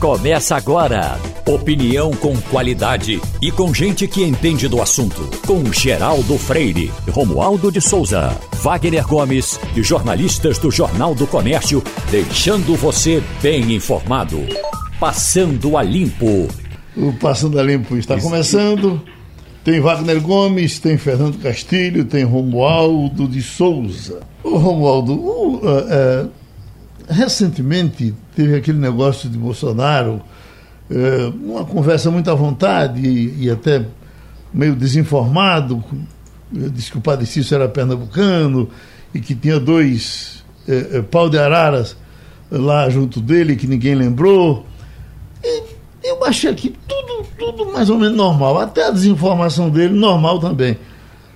Começa agora. Opinião com qualidade e com gente que entende do assunto. Com Geraldo Freire, Romualdo de Souza, Wagner Gomes e jornalistas do Jornal do Comércio, deixando você bem informado. Passando a Limpo. O Passando a Limpo está começando. Tem Wagner Gomes, tem Fernando Castilho, tem Romualdo de Souza. O Romualdo, uh, uh, recentemente teve aquele negócio de Bolsonaro, uh, uma conversa muito à vontade e, e até meio desinformado, disse que o Padre Cício era pernambucano e que tinha dois pau de araras lá junto dele que ninguém lembrou. E eu achei aqui tudo, tudo mais ou menos normal, até a desinformação dele normal também.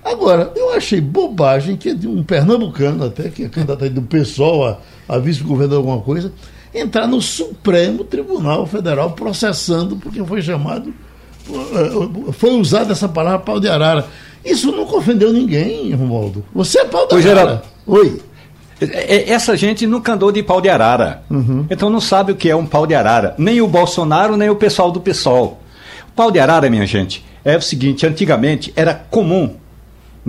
Agora, eu achei bobagem que um pernambucano, até que é candidato aí do PSOL a, a vice-governo de alguma coisa, entrar no Supremo Tribunal Federal processando porque foi chamado, foi usada essa palavra pau de arara. Isso nunca ofendeu ninguém, Romualdo. Você é pau de Oi, arara. Geraldo. Oi. Essa gente nunca andou de pau de arara. Uhum. Então não sabe o que é um pau de arara. Nem o Bolsonaro, nem o pessoal do PSOL. O pau de arara, minha gente, é o seguinte: antigamente era comum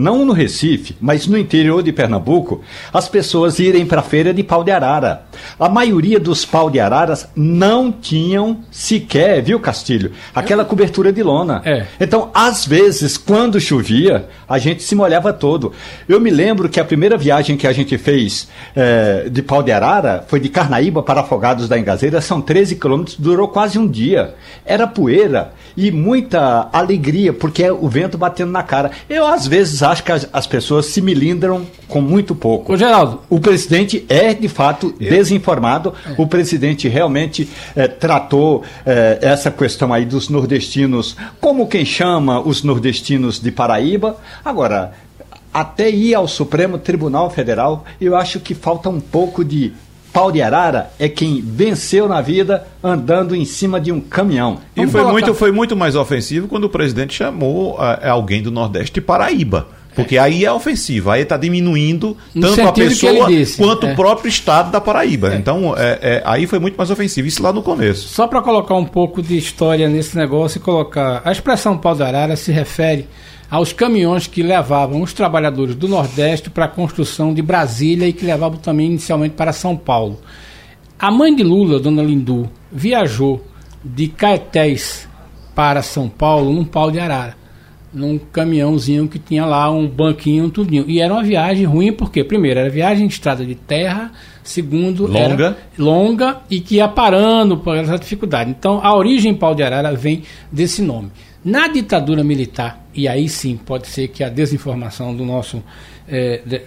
não no Recife, mas no interior de Pernambuco, as pessoas irem para a feira de pau de arara. A maioria dos pau de araras não tinham sequer, viu, Castilho, aquela cobertura de lona. É. Então, às vezes, quando chovia, a gente se molhava todo. Eu me lembro que a primeira viagem que a gente fez é, de pau de arara foi de Carnaíba para Afogados da Engazeira, são 13 quilômetros, durou quase um dia. Era poeira e muita alegria, porque é o vento batendo na cara. Eu, às vezes, acho que as, as pessoas se milindram com muito pouco. Ô, Geraldo. O presidente é, de fato, desinformado. O presidente realmente eh, tratou eh, essa questão aí dos nordestinos como quem chama os nordestinos de Paraíba. Agora, até ir ao Supremo Tribunal Federal, eu acho que falta um pouco de pau de arara é quem venceu na vida andando em cima de um caminhão. E Vamos foi colocar- muito, foi muito mais ofensivo quando o presidente chamou ah, alguém do Nordeste de Paraíba. Porque aí é ofensivo, aí está diminuindo No tanto a pessoa quanto é. o próprio estado da Paraíba. Então, é, é, aí foi muito mais ofensivo. Isso lá no começo. Só para colocar um pouco de história nesse negócio e colocar. A expressão pau de arara se refere aos caminhões que levavam os trabalhadores do Nordeste para a construção de Brasília e que levavam também inicialmente para São Paulo. A mãe de Lula, dona Lindu, viajou de Caetés para São Paulo num pau de arara. Num caminhãozinho que tinha lá um banquinho, tudinho. E era uma viagem ruim, porque, primeiro, era viagem de estrada de terra, segundo, Longa. era longa e que ia parando por essa dificuldade. Então, a origem pau de arara vem desse nome. Na ditadura militar, e aí sim pode ser que a desinformação do nosso eh, de,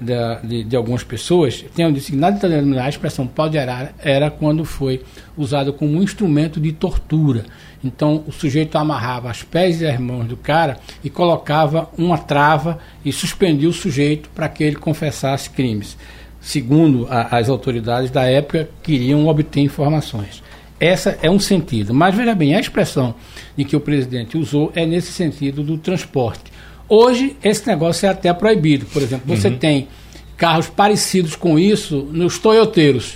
de- de algumas pessoas tenham dito que na ditadura militar a expressão pau de arara era quando foi usado como um instrumento de tortura. Então o sujeito amarrava as pés e as mãos do cara e colocava uma trava e suspendia o sujeito para que ele confessasse crimes segundo a- as autoridades da época, queriam obter informações. Essa é um sentido. Mas veja bem, a expressão de que o presidente usou é nesse sentido do transporte. Hoje, esse negócio é até proibido. Por exemplo, você tem carros parecidos com isso nos toyoteiros,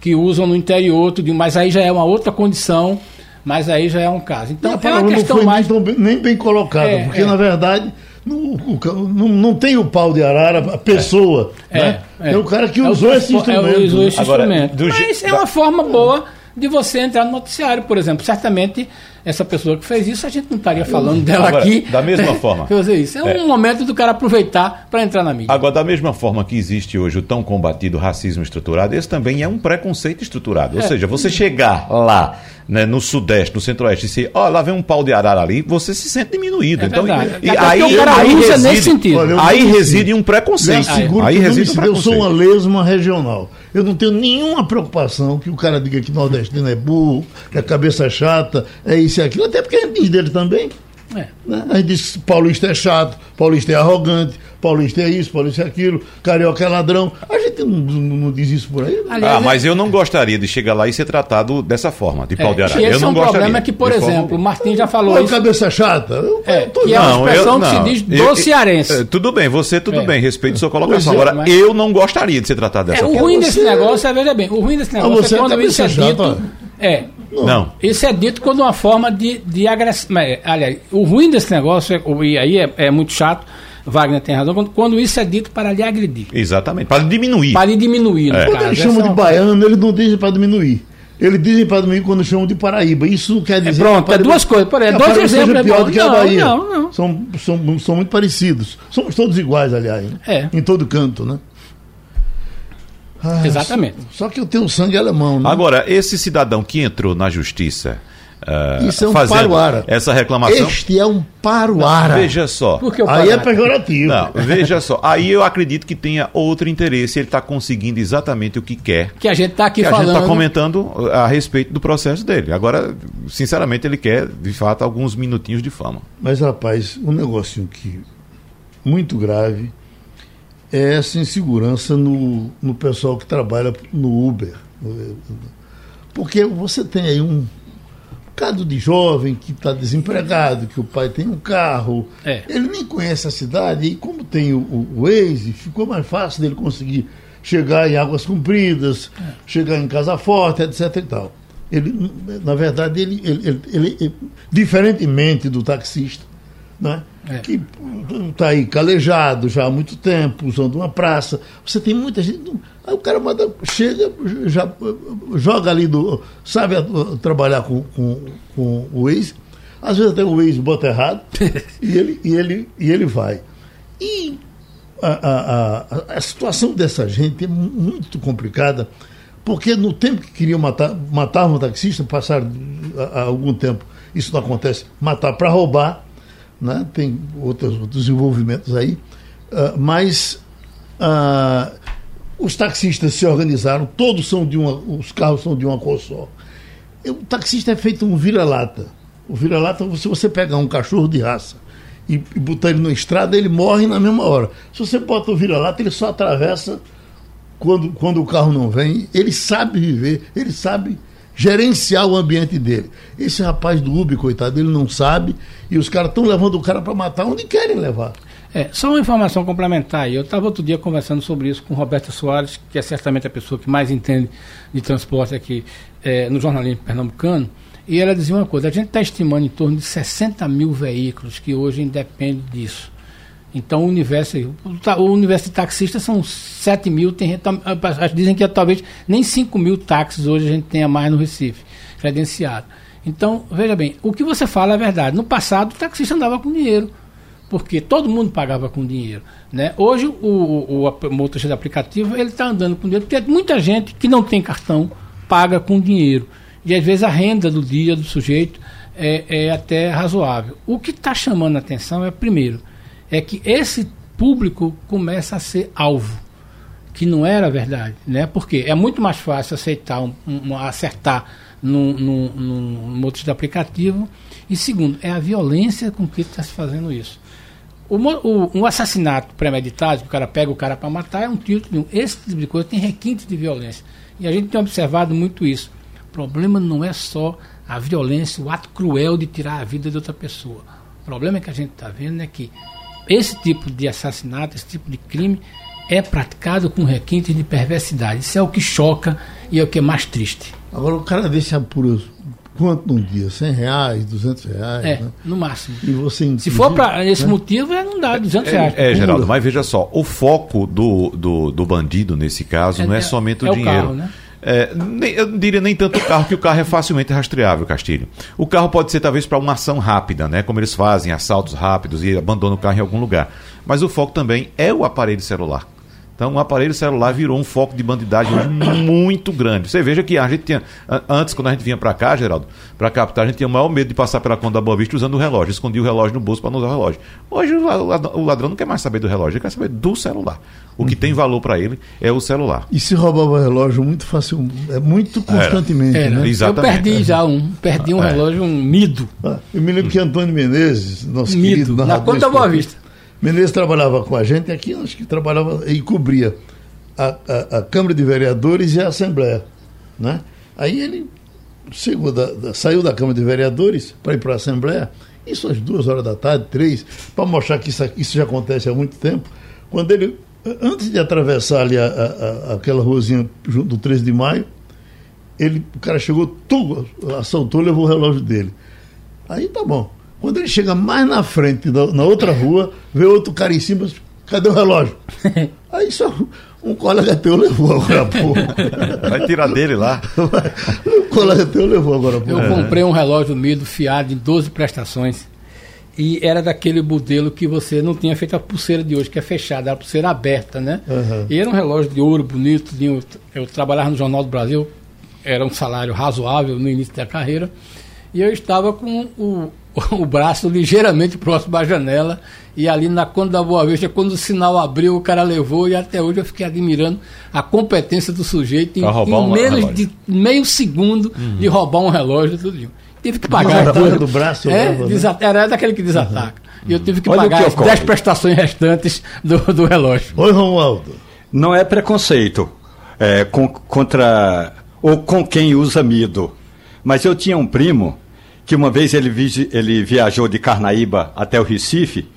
que usam no interior, tudinho, mas aí já é uma outra condição, mas aí já é um caso. Então, a é uma palavra não questão foi mais. nem, bem- nem bem colocada, É, porque é. na verdade não, não, não tem o pau de arara, a pessoa. É, né? é. é o cara que É o usou esse transpo- é, instrumento. usou esse Agora, instrumento. Mas é uma forma boa de você entrar no noticiário, por exemplo. Certamente, essa pessoa que fez isso, a gente não estaria falando dela Agora, aqui. da mesma forma. Fazer isso. É, É. um momento do cara aproveitar para entrar na mídia. Agora, da mesma forma que existe hoje o tão combatido racismo estruturado, esse também é um preconceito estruturado. Ou É. seja, você chegar lá né, no Sudeste, no Centro-Oeste, e se, ó, lá vem um pau de arara ali, você se sente diminuído. É então, verdade. e, e aí, porque o cara aí reside, nesse sentido. Olha, aí reside um preconceito. Aí que eu, não me reside um sinto- eu sou preconceito. uma lesma regional. Eu não tenho nenhuma preocupação que o cara diga que nordestino é burro, que a cabeça é chata, é isso e aquilo, até porque é dele também. É. Né? A gente diz que paulista é chato, paulista é arrogante, paulista é isso, paulista é aquilo, carioca é ladrão. A gente não, não- não diz isso por aí. né? Aliás, Ah, mas eu não gostaria de chegar lá e ser tratado dessa forma, de pau de é, arara. esse eu não é um gostaria. problema que, por de forma exemplo, o Martim já falou Pô, isso. cabeça chata. Eu, É, tô- que é uma Não, expressão eu- que se não. diz do Eu- cearense. é, tudo bem, você tudo É. bem, respeito sua colocação. É, Agora, mas- eu não gostaria de ser tratado É, dessa o forma. ruim você- desse negócio, é, veja bem, o ruim desse negócio você é é quando cabeça isso é chata, dito. É, Não. não. Isso é dito como uma forma de, de agressão. Aliás, o ruim desse negócio, é, e aí é, é muito chato, Wagner tem razão, quando, quando, isso é dito para lhe agredir. Exatamente, para diminuir. Para lhe diminuir. É. Quando eles chamam de baiano, eles não dizem para diminuir. Eles dizem para domingo quando chamam de Paraíba. Isso não quer dizer. É pronto, é duas coisas. É dois exemplos. É pior do que não, a Bahia. Não, não. São, são, são muito parecidos. Somos todos iguais, aliás. Né? É. Em todo canto, né? Ah, Exatamente. Só, que eu tenho sangue alemão, né? Agora, esse cidadão que entrou na justiça. Uh, Isso é um paruara. Essa reclamação. Este é um paruara. Não, veja só. Aí é pejorativo. Não, veja só. Aí eu acredito que tenha outro interesse. Ele está conseguindo exatamente o que quer. Que a gente está aqui que falando. A gente está comentando a respeito do processo dele. Agora, sinceramente, ele quer, de fato, alguns minutinhos de fama. Mas, rapaz, um negócio que muito grave é essa insegurança no, no pessoal que trabalha no Uber. Porque você tem aí um bocado de jovem que está desempregado, que o pai tem um carro, é. ele nem conhece a cidade, e como tem o, o Waze, ficou mais fácil dele conseguir chegar em Águas Compridas, é. chegar em Casa Forte, etc. e tal. Ele, na verdade, ele, ele, ele, ele diferentemente do taxista, né? É. que está aí calejado já há muito tempo, usando uma praça. Você tem muita gente. Aí o cara manda, chega, já joga ali do. Sabe trabalhar com, com, com o Waze. Às vezes até o Waze bota errado e, ele, e, ele, e ele vai. E a, a, a, situação dessa gente é muito complicada, porque no tempo que queriam matar, matavam um taxista, passaram algum tempo, isso não acontece, matar para roubar né? tem outros, outros envolvimentos aí, uh, mas uh, os taxistas se organizaram, todos são de uma, os carros são de uma cor só. O taxista é feito um vira-lata. O vira-lata, se você pegar um cachorro de raça e, e botar ele na estrada, ele morre na mesma hora. Se você bota o vira-lata, ele só atravessa quando, quando o carro não vem. Ele sabe viver, ele sabe gerenciar o ambiente dele. Esse rapaz do Uber, coitado, ele não sabe e os caras estão levando o cara para matar onde querem levar. É, só uma informação complementar. Eu estava outro dia conversando sobre isso com Roberto Soares, que é certamente a pessoa que mais entende de transporte aqui é, no jornalismo pernambucano, e ela dizia uma coisa: a gente está estimando em torno de 60 mil veículos que hoje independem disso. Então, o universo, o universo de taxistas são 7 mil, tem, dizem que talvez nem 5 mil táxis hoje a gente tenha mais no Recife, credenciado. Então, veja bem, o que você fala é verdade. No passado, o taxista andava com dinheiro, porque todo mundo pagava com dinheiro. Né? Hoje, o, o, o motorista de aplicativo ele está andando com dinheiro, porque muita gente que não tem cartão paga com dinheiro. E às vezes a renda do dia do sujeito é, é até razoável. O que está chamando a atenção é, primeiro, é que esse público começa a ser alvo, que não era verdade, né? Porque é muito mais fácil aceitar, um, um, acertar num, num, num motor aplicativo. E segundo, é a violência com que está se fazendo isso. O, o, um assassinato premeditado, que o cara pega o cara para matar, é um título. Esse tipo de coisa tem requinte de violência. E a gente tem observado muito isso. O problema não é só a violência, o ato cruel de tirar a vida de outra pessoa. O problema que a gente está vendo é que esse tipo de assassinato, esse tipo de crime é praticado com requintes de perversidade. Isso é o que choca e é o que é mais triste. Agora o cara deixa apuros quanto num dia? 100 reais, 200 reais? É, né? no máximo. E você Se for para esse né? motivo, é, não dá 200 é, reais. É, é, Geraldo, mas veja só, o foco do, do, do bandido nesse caso é, não é, é somente o dinheiro. O carro, né? É, eu diria nem tanto o carro, que o carro é facilmente rastreável, Castilho. O carro pode ser talvez para uma ação rápida, né? Como eles fazem, assaltos rápidos e abandonam o carro em algum lugar. Mas o foco também é o aparelho celular. Então, o aparelho celular virou um foco de bandidagem muito grande. Você veja que a gente tinha, antes, quando a gente vinha para cá, Geraldo, para captar, a gente tinha o maior medo de passar pela conta da Boa Vista usando o relógio. Escondia o relógio no bolso para não usar o relógio. Hoje, o ladrão não quer mais saber do relógio, ele quer saber do celular. O que uhum. tem valor para ele é o celular. E se roubava o relógio muito fácil, é muito constantemente, é, né? Exatamente. Eu perdi já um, perdi um é. relógio, um mido. Ah, eu me lembro que Antônio Menezes, nosso mido, querido na conta da Boa Vista. Menezes trabalhava com a gente aqui, acho que trabalhava e cobria a, a, a Câmara de Vereadores e a Assembleia. Né? Aí ele da, da, saiu da Câmara de Vereadores para ir para a Assembleia, isso às duas horas da tarde, três, para mostrar que isso, isso já acontece há muito tempo. Quando ele, antes de atravessar ali a, aquela ruazinha junto do 13 de maio, ele, o cara chegou, tu, assaltou, levou o relógio dele. Aí tá bom. Quando ele chega mais na frente, na, na outra rua, vê outro cara em cima, cadê o relógio? Aí só um colega teu levou agora pouco. Vai tirar dele lá. um colega teu levou agora pouco. Eu comprei um relógio Mido fiado em 12 prestações. E era daquele modelo que você não tinha feito a pulseira de hoje, que é fechada, a pulseira aberta, né? Uhum. E era um relógio de ouro bonito. Eu, eu trabalhava no Jornal do Brasil, era um salário razoável no início da carreira. E eu estava com o, o braço ligeiramente próximo à janela. E ali na Conta da Boa Vista, quando o sinal abriu, o cara levou. E até hoje eu fiquei admirando a competência do sujeito em, em menos de meio segundo uhum. de roubar um relógio. Tudo tive que pagar. Tudo. do braço. É, né? era daquele que desataca. Uhum. E eu tive que Olha pagar que as 10 prestações restantes do, do relógio. Oi, Romualdo. Não é preconceito é, com, contra ou com quem usa mido. Mas eu tinha um primo que uma vez ele, vi, ele viajou de Carnaíba até o Recife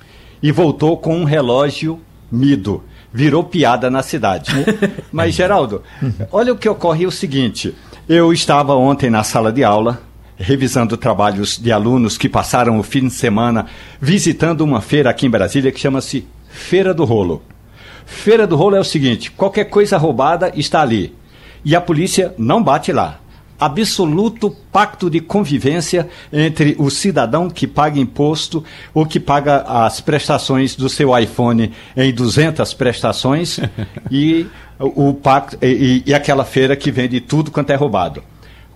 e voltou com um relógio mido. Virou piada na cidade. Mas, Geraldo, olha o que ocorre é o seguinte. Eu estava ontem na sala de aula, revisando trabalhos de alunos que passaram o fim de semana visitando uma feira aqui em Brasília que chama-se Feira do Rolo. Feira do Rolo é o seguinte: qualquer coisa roubada está ali. E a polícia não bate lá. Absoluto pacto de convivência entre o cidadão que paga imposto ou que paga as prestações do seu iPhone em 200 prestações e o pacto e, e aquela feira que vende tudo quanto é roubado.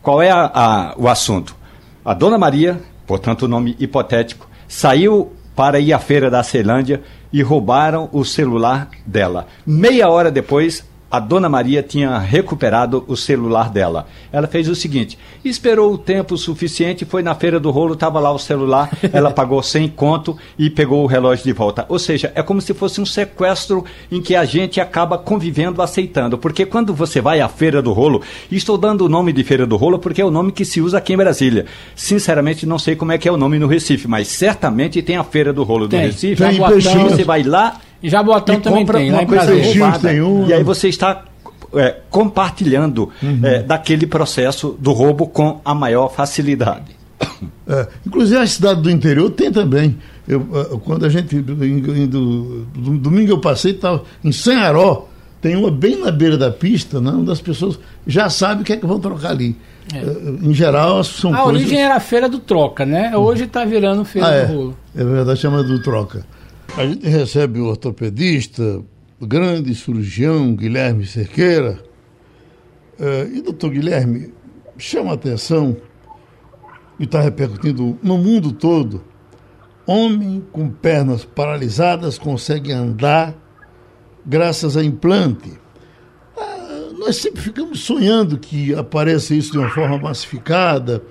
Qual é a, a, o assunto? A dona Maria, portanto o nome hipotético, saiu para ir à feira da Ceilândia e roubaram o celular dela. Meia hora depois, a dona Maria tinha recuperado o celular dela. Ela fez o seguinte: esperou o tempo suficiente, foi na feira do rolo, estava lá o celular, ela pagou sem conto e pegou o relógio de volta. Ou seja, é como se fosse um sequestro em que a gente acaba convivendo, aceitando. Porque quando você vai à feira do rolo, estou dando o nome de feira do rolo porque é o nome que se usa aqui em Brasília. Sinceramente, não sei como é que é o nome no Recife, mas certamente tem a feira do rolo do Recife. Tem, você vai lá e Jabotão também tem, lá em Brasília. Tem um... E aí você está é, compartilhando uhum. é, daquele processo do roubo com a maior facilidade. É, inclusive a cidade do interior tem também. Eu, é, quando a gente. Indo, domingo eu passei, estava em Sanharó, tem uma bem na beira da pista, né, onde as pessoas já sabem o que é que vão trocar ali. É. é em geral, são A coisas... origem era a feira do troca, né? Hoje está virando feira ah, do rolo. É verdade, chama do troca. A gente recebe o ortopedista, o grande cirurgião Guilherme Cerqueira. Uh, e, doutor Guilherme, chama a atenção e está repercutindo no mundo todo. Homem com pernas paralisadas consegue andar graças a implante. Ah, nós sempre ficamos sonhando que apareça isso de uma forma massificada.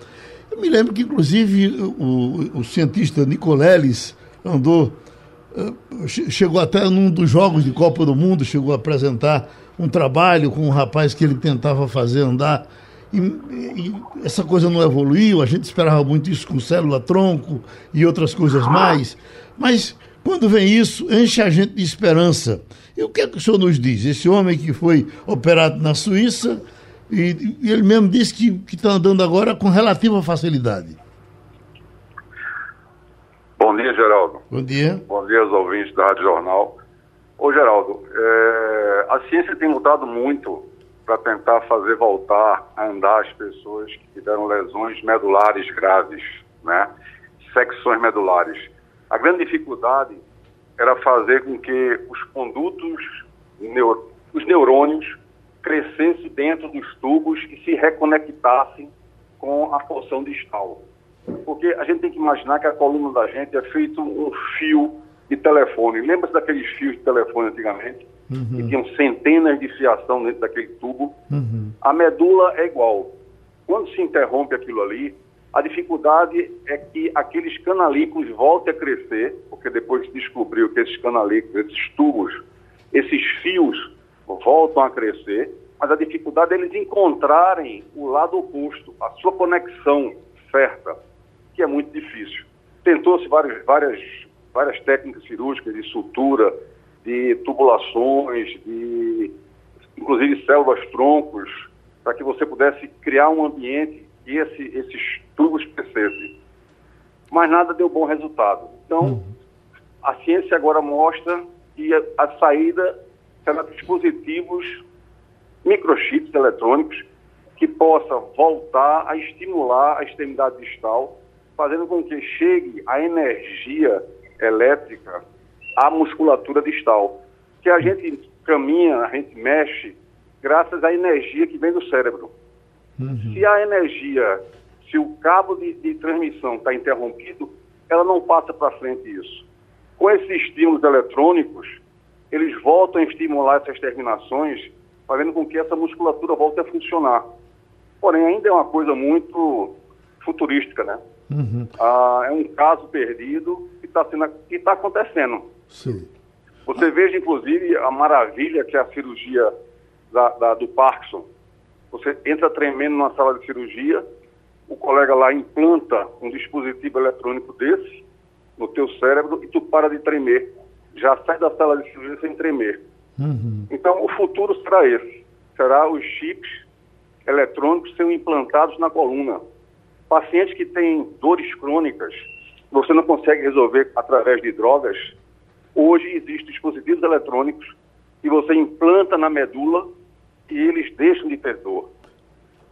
Eu me lembro que, inclusive, o, o cientista Nicoleles andou chegou até num dos jogos de Copa do Mundo, chegou a apresentar um trabalho com um rapaz que ele tentava fazer andar. E, e, essa coisa não evoluiu, a gente esperava muito isso com célula-tronco e outras coisas mais. Mas quando vem isso, enche a gente de esperança. E o que é que o senhor nos diz? Esse homem que foi operado na Suíça, e, e ele mesmo disse que está andando agora com relativa facilidade. Bom dia, Geraldo. Bom dia. Bom dia aos ouvintes da Rádio Jornal. Ô, Geraldo, é, a ciência tem lutado muito para tentar fazer voltar a andar as pessoas que tiveram lesões medulares graves, né? Secções medulares. A grande dificuldade era fazer com que os condutos, os neurônios, crescessem dentro dos tubos e se reconectassem com a porção distal. Porque a gente tem que imaginar que a coluna da gente é feito um fio de telefone. Lembra-se daqueles fios de telefone antigamente? Uhum. Que tinham centenas de fiação dentro daquele tubo. Uhum. A medula é igual. Quando se interrompe aquilo ali, a dificuldade é que aqueles canalículos voltem a crescer, porque depois se descobriu que esses canalículos, esses tubos, esses fios voltam a crescer, mas a dificuldade é eles encontrarem o lado oposto, a sua conexão certa que é muito difícil. Tentou-se várias, várias, várias técnicas cirúrgicas de sutura, de tubulações, de inclusive células troncos, para que você pudesse criar um ambiente e esse, esses tubos crescessem. Mas nada deu bom resultado. Então, uhum. a ciência agora mostra que a, a saída será dispositivos, microchips eletrônicos, que possa voltar a estimular a extremidade distal, fazendo com que chegue a energia elétrica à musculatura distal. Que a gente caminha, a gente mexe graças à energia que vem do cérebro. Uhum. Se a energia, se o cabo de, de transmissão está interrompido, ela não passa para frente isso. Com esses estímulos eletrônicos, eles voltam a estimular essas terminações, fazendo com que essa musculatura volte a funcionar. Porém, ainda é uma coisa muito futurística, né? Uhum. Ah, é um caso perdido que está tá acontecendo. Sim. Você veja, inclusive, a maravilha que é a cirurgia da, da, do Parkinson. Você entra tremendo numa sala de cirurgia, o colega lá implanta um dispositivo eletrônico desse no teu cérebro e tu para de tremer. Já sai da sala de cirurgia sem tremer. Uhum. Então, o futuro será esse. Será os chips eletrônicos sendo implantados na coluna. Pacientes que têm dores crônicas, você não consegue resolver através de drogas, Hoje existem dispositivos eletrônicos que você implanta na medula e eles deixam de ter dor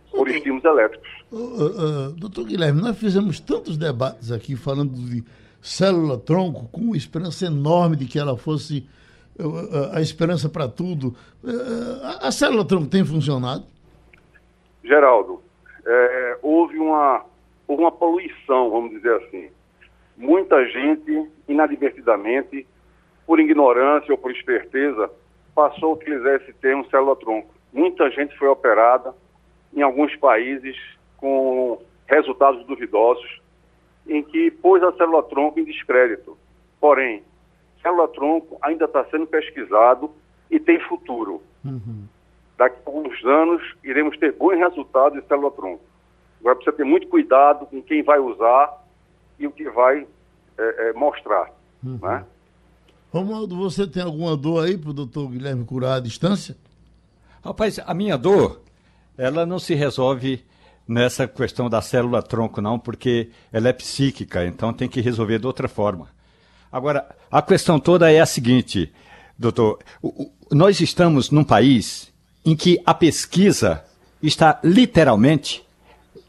por estímulos elétricos. Uh, uh, doutor Guilherme, nós fizemos tantos debates aqui falando de célula-tronco com uma esperança enorme de que ela fosse uh, a esperança para tudo. a célula-tronco tem funcionado? Geraldo, é, houve uma, uma poluição, vamos dizer assim. Muita gente, inadvertidamente, por ignorância ou por esperteza, passou a utilizar esse termo célula-tronco. Muita gente foi operada em alguns países com resultados duvidosos, em que pôs a célula-tronco em descrédito. Porém, célula-tronco ainda está sendo pesquisado e tem futuro. Uhum. Daqui a alguns anos, iremos ter bons resultados de célula-tronco. Agora precisa ter muito cuidado com quem vai usar e o que vai é, é, mostrar. Uhum. Né? Romualdo, você tem alguma dor aí para o doutor Guilherme curar à distância? Rapaz, a minha dor, ela não se resolve nessa questão da célula tronco, não, porque ela é psíquica, então tem que resolver de outra forma. Agora, a questão toda é a seguinte, doutor: nós estamos num país em que a pesquisa está literalmente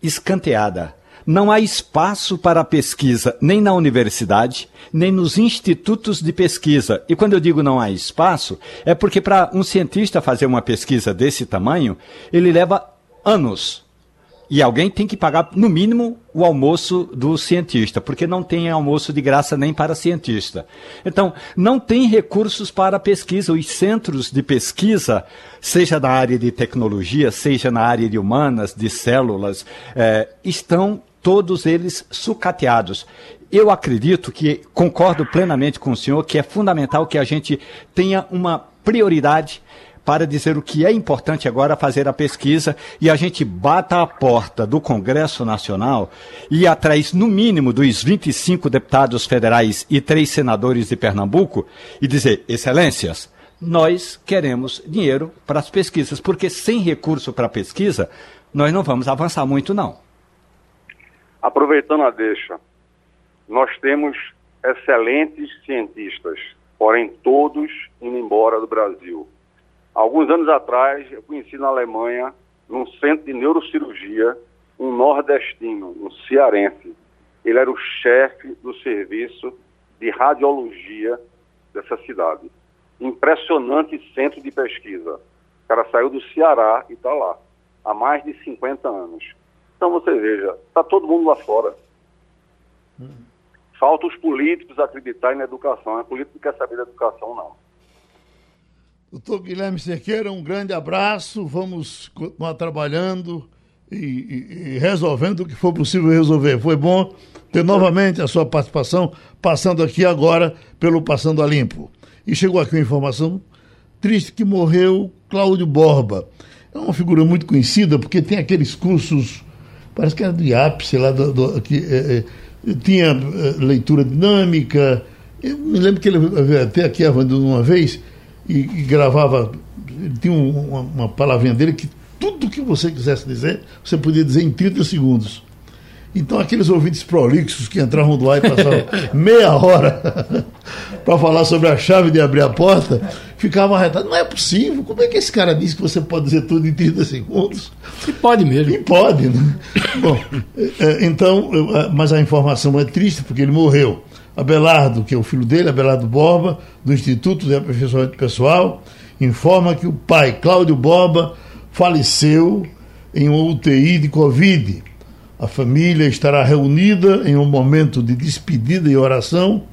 escanteada. Não há espaço para pesquisa nem na universidade, nem nos institutos de pesquisa. E quando eu digo não há espaço, é porque para um cientista fazer uma pesquisa desse tamanho, ele leva anos. E alguém tem que pagar, no mínimo, o almoço do cientista, porque não tem almoço de graça nem para cientista. Então, não tem recursos para pesquisa. Os centros de pesquisa, seja na área de tecnologia, seja na área de humanas, de células, eh, estão todos eles sucateados. Eu acredito que, concordo plenamente com o senhor, que é fundamental que a gente tenha uma prioridade para dizer o que é importante agora fazer a pesquisa e a gente bata a porta do Congresso Nacional e atrás, no mínimo, dos 25 deputados federais e três senadores de Pernambuco e dizer, excelências, nós queremos dinheiro para as pesquisas, porque sem recurso para pesquisa, nós não vamos avançar muito, não. Aproveitando a deixa, nós temos excelentes cientistas, porém todos indo embora do Brasil. Alguns anos atrás, eu conheci na Alemanha, num centro de neurocirurgia, um nordestino, um cearense. Ele era o chefe do serviço de radiologia dessa cidade. Impressionante centro de pesquisa. O cara saiu do Ceará e está lá, há mais de 50 anos. Então você veja, está todo mundo lá fora. Hum. Falta os políticos acreditarem na educação. A política não quer saber da educação, não. Doutor Guilherme Cerqueira, um grande abraço. Vamos continuar trabalhando e, e, e, resolvendo o que for possível resolver. Foi bom ter novamente a sua participação, passando aqui agora pelo Passando a Limpo. E chegou aqui uma informação triste que morreu Cláudio Borba. É uma figura muito conhecida porque tem aqueles cursos parece que era do IAP, sei lá, do, do, que é, é, tinha é, leitura dinâmica. Eu me lembro que ele veio até aqui uma vez e, e gravava, tinha uma, uma palavrinha dele que tudo que você quisesse dizer, você podia dizer em 30 segundos. Então, aqueles ouvintes prolixos que entravam do ar e passavam meia hora para falar sobre a chave de abrir a porta, ficavam arretados. Não é possível. Como é que esse cara disse que você pode dizer tudo em 30 segundos? E pode mesmo. E pode, né? Bom, é, é, então, mas a informação é triste porque ele morreu. Abelardo, que é o filho dele, Abelardo Borba, do Instituto de Aperfeiçoamento Pessoal, informa que o pai, Cláudio Borba, faleceu em uma UTI de Covid a família estará reunida em um momento de despedida e oração,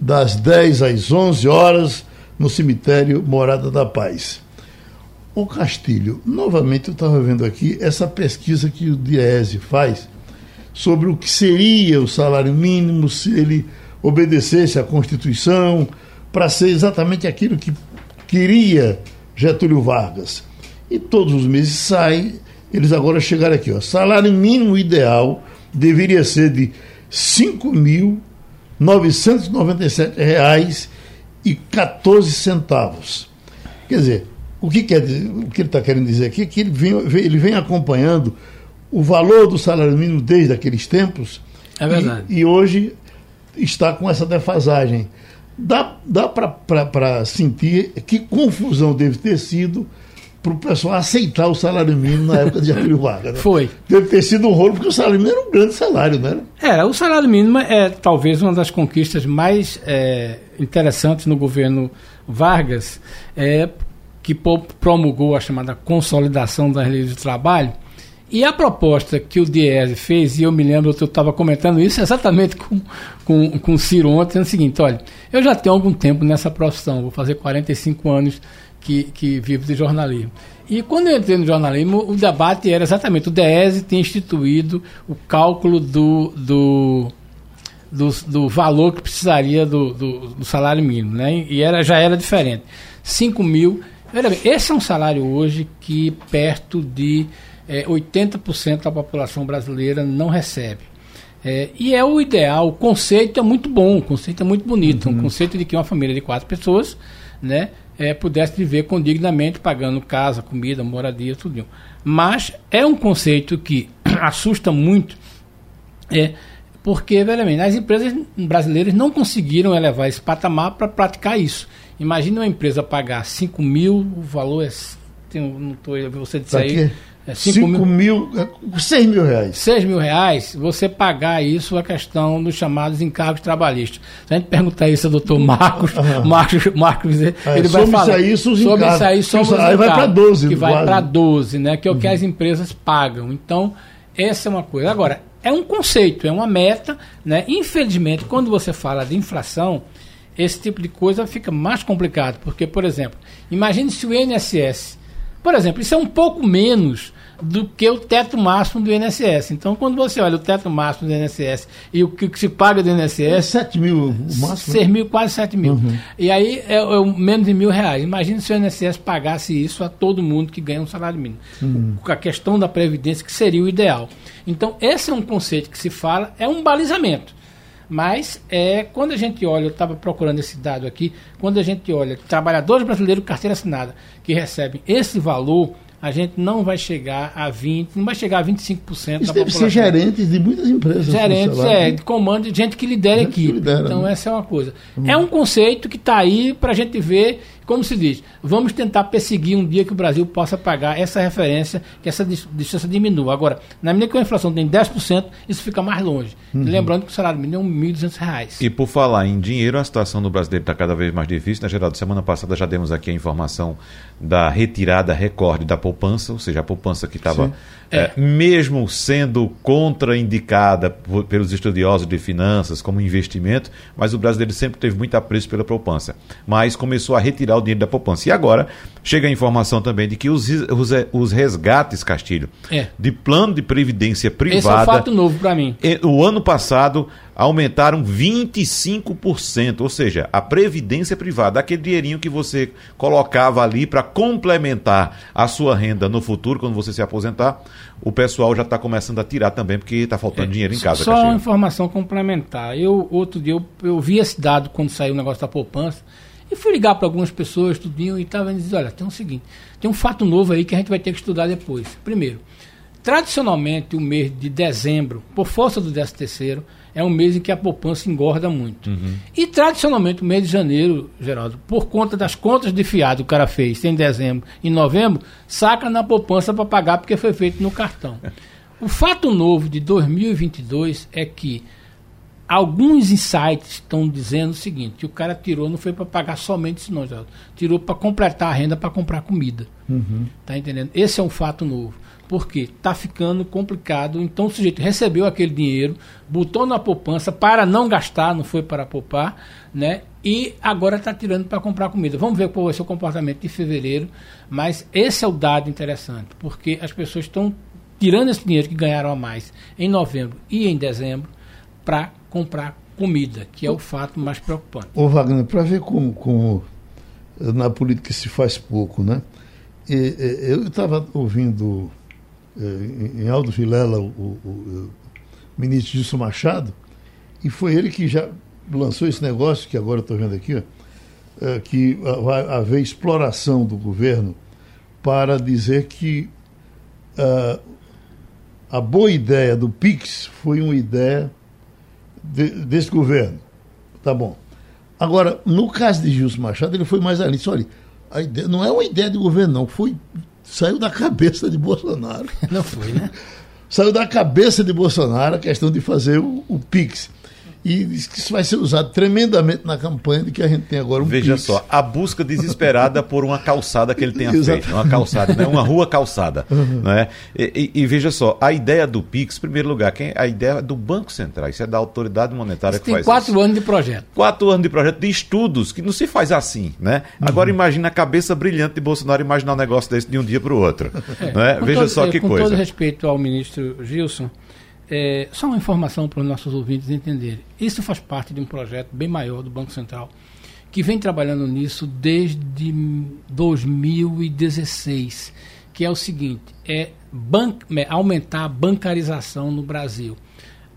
das 10 às 11 horas, no cemitério Morada da Paz. O Castilho, novamente eu estava vendo aqui essa pesquisa que o Diese faz sobre o que seria o salário mínimo se ele obedecesse à Constituição, para ser exatamente aquilo que queria Getúlio Vargas. E todos os meses sai eles agora chegaram aqui, ó. Salário mínimo ideal deveria ser de R$ 5.997,14 Quer dizer, o que, quer dizer, o que ele está querendo dizer aqui é que ele vem, ele vem acompanhando o valor do salário mínimo desde aqueles tempos. É verdade. E, e hoje está com essa defasagem. Dá, dá para sentir que confusão deve ter sido para o pessoal aceitar o salário mínimo na época de Getúlio Vargas. Né? Foi. Deve ter sido um rolo, porque o salário mínimo era um grande salário, não era? Era, o salário mínimo é talvez uma das conquistas mais é, interessantes no governo Vargas, é, que promulgou a chamada consolidação das leis do trabalho. E a proposta que o Diese fez, e eu me lembro que eu estava comentando isso exatamente com, com, com o Ciro ontem, é o seguinte, olha, eu já tenho algum tempo nessa profissão, vou fazer 45 anos que, que vive de jornalismo. E quando eu entrei no jornalismo, o debate era exatamente: o DES tem instituído o cálculo do, do, do, do valor que precisaria do, do, do, salário mínimo, né? E era, já era diferente. 5 mil. Bem, esse é um salário hoje que perto de é, eh, 80% da população brasileira não recebe. É, e é o ideal, o conceito é muito bom, o conceito é muito bonito. Uhum. Um conceito de que uma família de quatro pessoas, né? é, pudesse viver condignamente, pagando casa, comida, moradia, tudo. Mas é um conceito que assusta muito, é, porque, verdadeiramente, as empresas brasileiras não conseguiram elevar esse patamar para praticar isso. Imagina uma empresa pagar 5 mil, o valor é. Tem, não estou você disse aí. 5 é, mil, mil, 6 mil reais. 6 mil reais, você pagar isso a questão dos chamados encargos trabalhistas. Se a gente perguntar isso ao doutor Marcos, Marcos, Marcos é, ele vai falar. Isso, os sobre isso aí, sobre isso aí vai para 12. Que vai para 12, né? Que é o que uhum. as empresas pagam. Então, essa é uma coisa. Agora, é um conceito, é uma meta, né? Infelizmente, quando você fala de inflação, esse tipo de coisa fica mais complicado. Porque, por exemplo, imagine se o INSS por exemplo, isso é um pouco menos do que o teto máximo do INSS. Então, quando você olha o teto máximo do INSS e o que, se paga do INSS. É 7 mil o máximo? 6 mil, quase 7 mil. Uhum. E aí é, é, menos de mil reais. Imagina se o INSS pagasse isso a todo mundo que ganha um salário mínimo. Uhum. Com a questão da Previdência, que seria o ideal. Então, esse é um conceito que se fala, é um balizamento. Mas é, quando a gente olha, eu estava procurando esse dado aqui, quando a gente olha trabalhadores brasileiros carteira assinada que recebem esse valor, a gente não vai chegar a 20%, não vai chegar a 25% Isso da deve população. ser gerentes de muitas empresas. Gerentes, é, de comando, de gente que lidera a equipe. Lidera, então, né? essa é uma coisa. Hum. É um conceito que está aí para a gente ver como se diz, vamos tentar perseguir um dia que o Brasil possa pagar essa referência, que essa distância diminua. Agora, na medida que a inflação tem 10%, isso fica mais longe. Uhum. Lembrando que o salário mínimo é R$ 1.200. E por falar em dinheiro, a situação do brasileiro está cada vez mais difícil. Na né, Geraldo, semana passada já demos aqui a informação da retirada recorde da poupança, ou seja, a poupança que estava, é. é, mesmo sendo contraindicada pelos estudiosos de finanças como investimento, mas o brasileiro sempre teve muito apreço pela poupança. Mas começou a retirar tirar o dinheiro da poupança. E agora chega a informação também de que os, os, os resgates, Castilho, é. de plano de previdência privada. Esse é um fato novo para mim. O ano passado aumentaram 25%, ou seja, a previdência privada, aquele dinheirinho que você colocava ali para complementar a sua renda no futuro, quando você se aposentar, o pessoal já está começando a tirar também, porque está faltando é, dinheiro em casa. Só uma informação complementar. Eu, outro dia, eu, eu vi esse dado quando saiu o negócio da poupança, E fui ligar para algumas pessoas, tudinho, e estava dizendo, olha, tem um seguinte, tem um fato novo aí que a gente vai ter que estudar depois. Primeiro, tradicionalmente o mês de dezembro, por força do 13 terceiro, é um mês em que a poupança engorda muito. Uhum. E tradicionalmente o mês de janeiro, Geraldo, por conta das contas de fiado que o cara fez em dezembro e novembro, saca na poupança para pagar porque foi feito no cartão. o fato novo de 2022 é que alguns insights estão dizendo o seguinte, que o cara tirou não foi para pagar somente isso não, Geraldo. Tirou para completar a renda para comprar comida. Uhum. Tá entendendo? Esse é um fato novo porque está ficando complicado. Então o sujeito recebeu aquele dinheiro, botou na poupança para não gastar, não foi para poupar, né? E agora está tirando para comprar comida. Vamos ver qual vai ser o comportamento de fevereiro, mas esse é o dado interessante, porque as pessoas estão tirando esse dinheiro que ganharam a mais em novembro e em dezembro para comprar comida, que é o fato mais preocupante. Ô Wagner, para ver como, como na política se faz pouco, né? E, e, eu estava ouvindo eh, em Aldo Vilela, o, o, o ministro Gilson Machado, e foi ele que já lançou esse negócio, que agora estou vendo aqui, ó, eh, que vai haver exploração do governo para dizer que uh, a boa ideia do PIX foi uma ideia de, desse governo. Tá bom. Agora, no caso de Gilson Machado, ele foi mais além. Disse, olha, a ideia, não é uma ideia de governo, não. Foi saiu da cabeça de Bolsonaro. Não foi, né? saiu da cabeça de Bolsonaro a questão de fazer o, o Pix. E diz que isso vai ser usado tremendamente na campanha de que a gente tem agora um Veja Pix. só, a busca desesperada por uma calçada que ele tenha feito. Uma calçada, né? uma rua calçada. Uhum. Né? E, e, e, veja só, a ideia do Pix, em primeiro lugar, quem, a ideia é do Banco Central, isso é da autoridade monetária isso que tem faz quatro isso. anos de projeto. Quatro anos de projeto, de estudos, que não se faz assim. Né? Uhum. Agora imagina a cabeça brilhante de Bolsonaro imaginar um negócio desse de um dia para o outro. É. Né? Veja todo, só que com coisa. Com todo respeito ao ministro Gilson, é, só uma informação para os nossos ouvintes entenderem. Isso faz parte de um projeto bem maior do Banco Central, que vem trabalhando nisso desde 2016, que é o seguinte, é, é aumentar a bancarização no Brasil.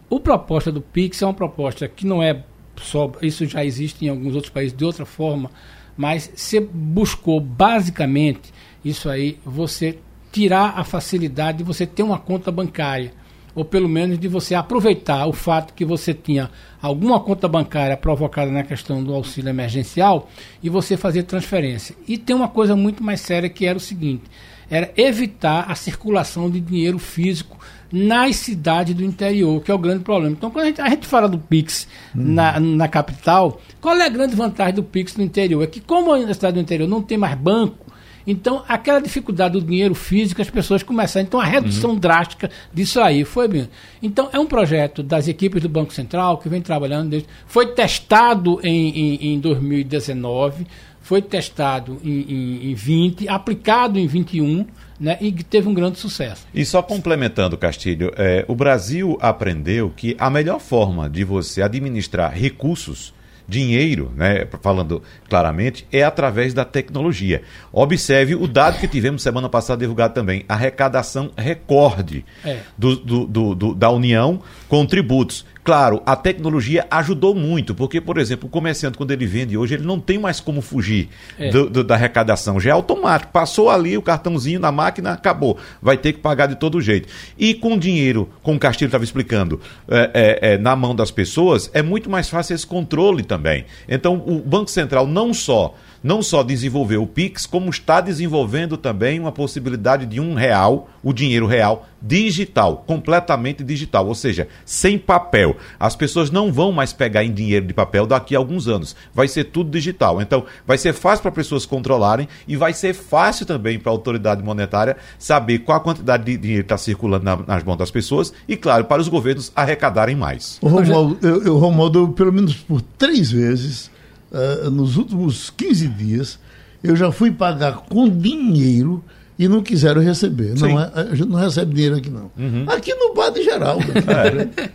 O proposta do Pix é uma proposta que não é só, isso já existe em alguns outros países de outra forma, mas se buscou basicamente isso aí, você tirar a facilidade de você ter uma conta bancária ou pelo menos de você aproveitar o fato que você tinha alguma conta bancária provocada na questão do auxílio emergencial e você fazer transferência. E tem uma coisa muito mais séria que era o seguinte: era evitar a circulação de dinheiro físico nas cidades do interior, que é o grande problema. Então, quando a gente, a gente fala do Pix uhum. na, na capital, qual é a grande vantagem do Pix no interior? É que, como a cidade do interior não tem mais banco, então, aquela dificuldade do dinheiro físico, as pessoas começaram. Então, a redução uhum. drástica disso aí foi bem. Então, é um projeto das equipes do Banco Central que vem trabalhando desde. Foi testado em, em, em 2019, foi testado em, em, em 20, aplicado em 21. Né, e teve um grande sucesso. E só complementando, Castilho, é, o Brasil aprendeu que a melhor forma de você administrar recursos dinheiro, né, falando claramente, é através da tecnologia. Observe o dado que tivemos semana passada divulgado também, arrecadação recorde é. do, do, do, da União com tributos. Claro, a tecnologia ajudou muito, porque, por exemplo, o comerciante, quando ele vende hoje, ele não tem mais como fugir é. do, do, da arrecadação. Já é automático. Passou ali o cartãozinho na máquina, acabou. Vai ter que pagar de todo jeito. E com dinheiro, como o Castilho estava explicando, é, é, é, na mão das pessoas, é muito mais fácil esse controle também. Então, o Banco Central não só não só desenvolveu o Pix, como está desenvolvendo também uma possibilidade de um real, o dinheiro real, digital, completamente digital, ou seja, sem papel. As pessoas não vão mais pegar em dinheiro de papel daqui a alguns anos. Vai ser tudo digital. Então, vai ser fácil para pessoas controlarem e vai ser fácil também para a autoridade monetária saber qual a quantidade de dinheiro está circulando na, nas mãos das pessoas e, claro, para os governos arrecadarem mais. O Romualdo, eu, eu, Romualdo, pelo menos por três vezes uh, nos últimos 15 dias, eu já fui pagar com dinheiro e não quiseram receber. Não é, a gente não recebe dinheiro aqui, não. Uhum. Aqui no bar de Geraldo.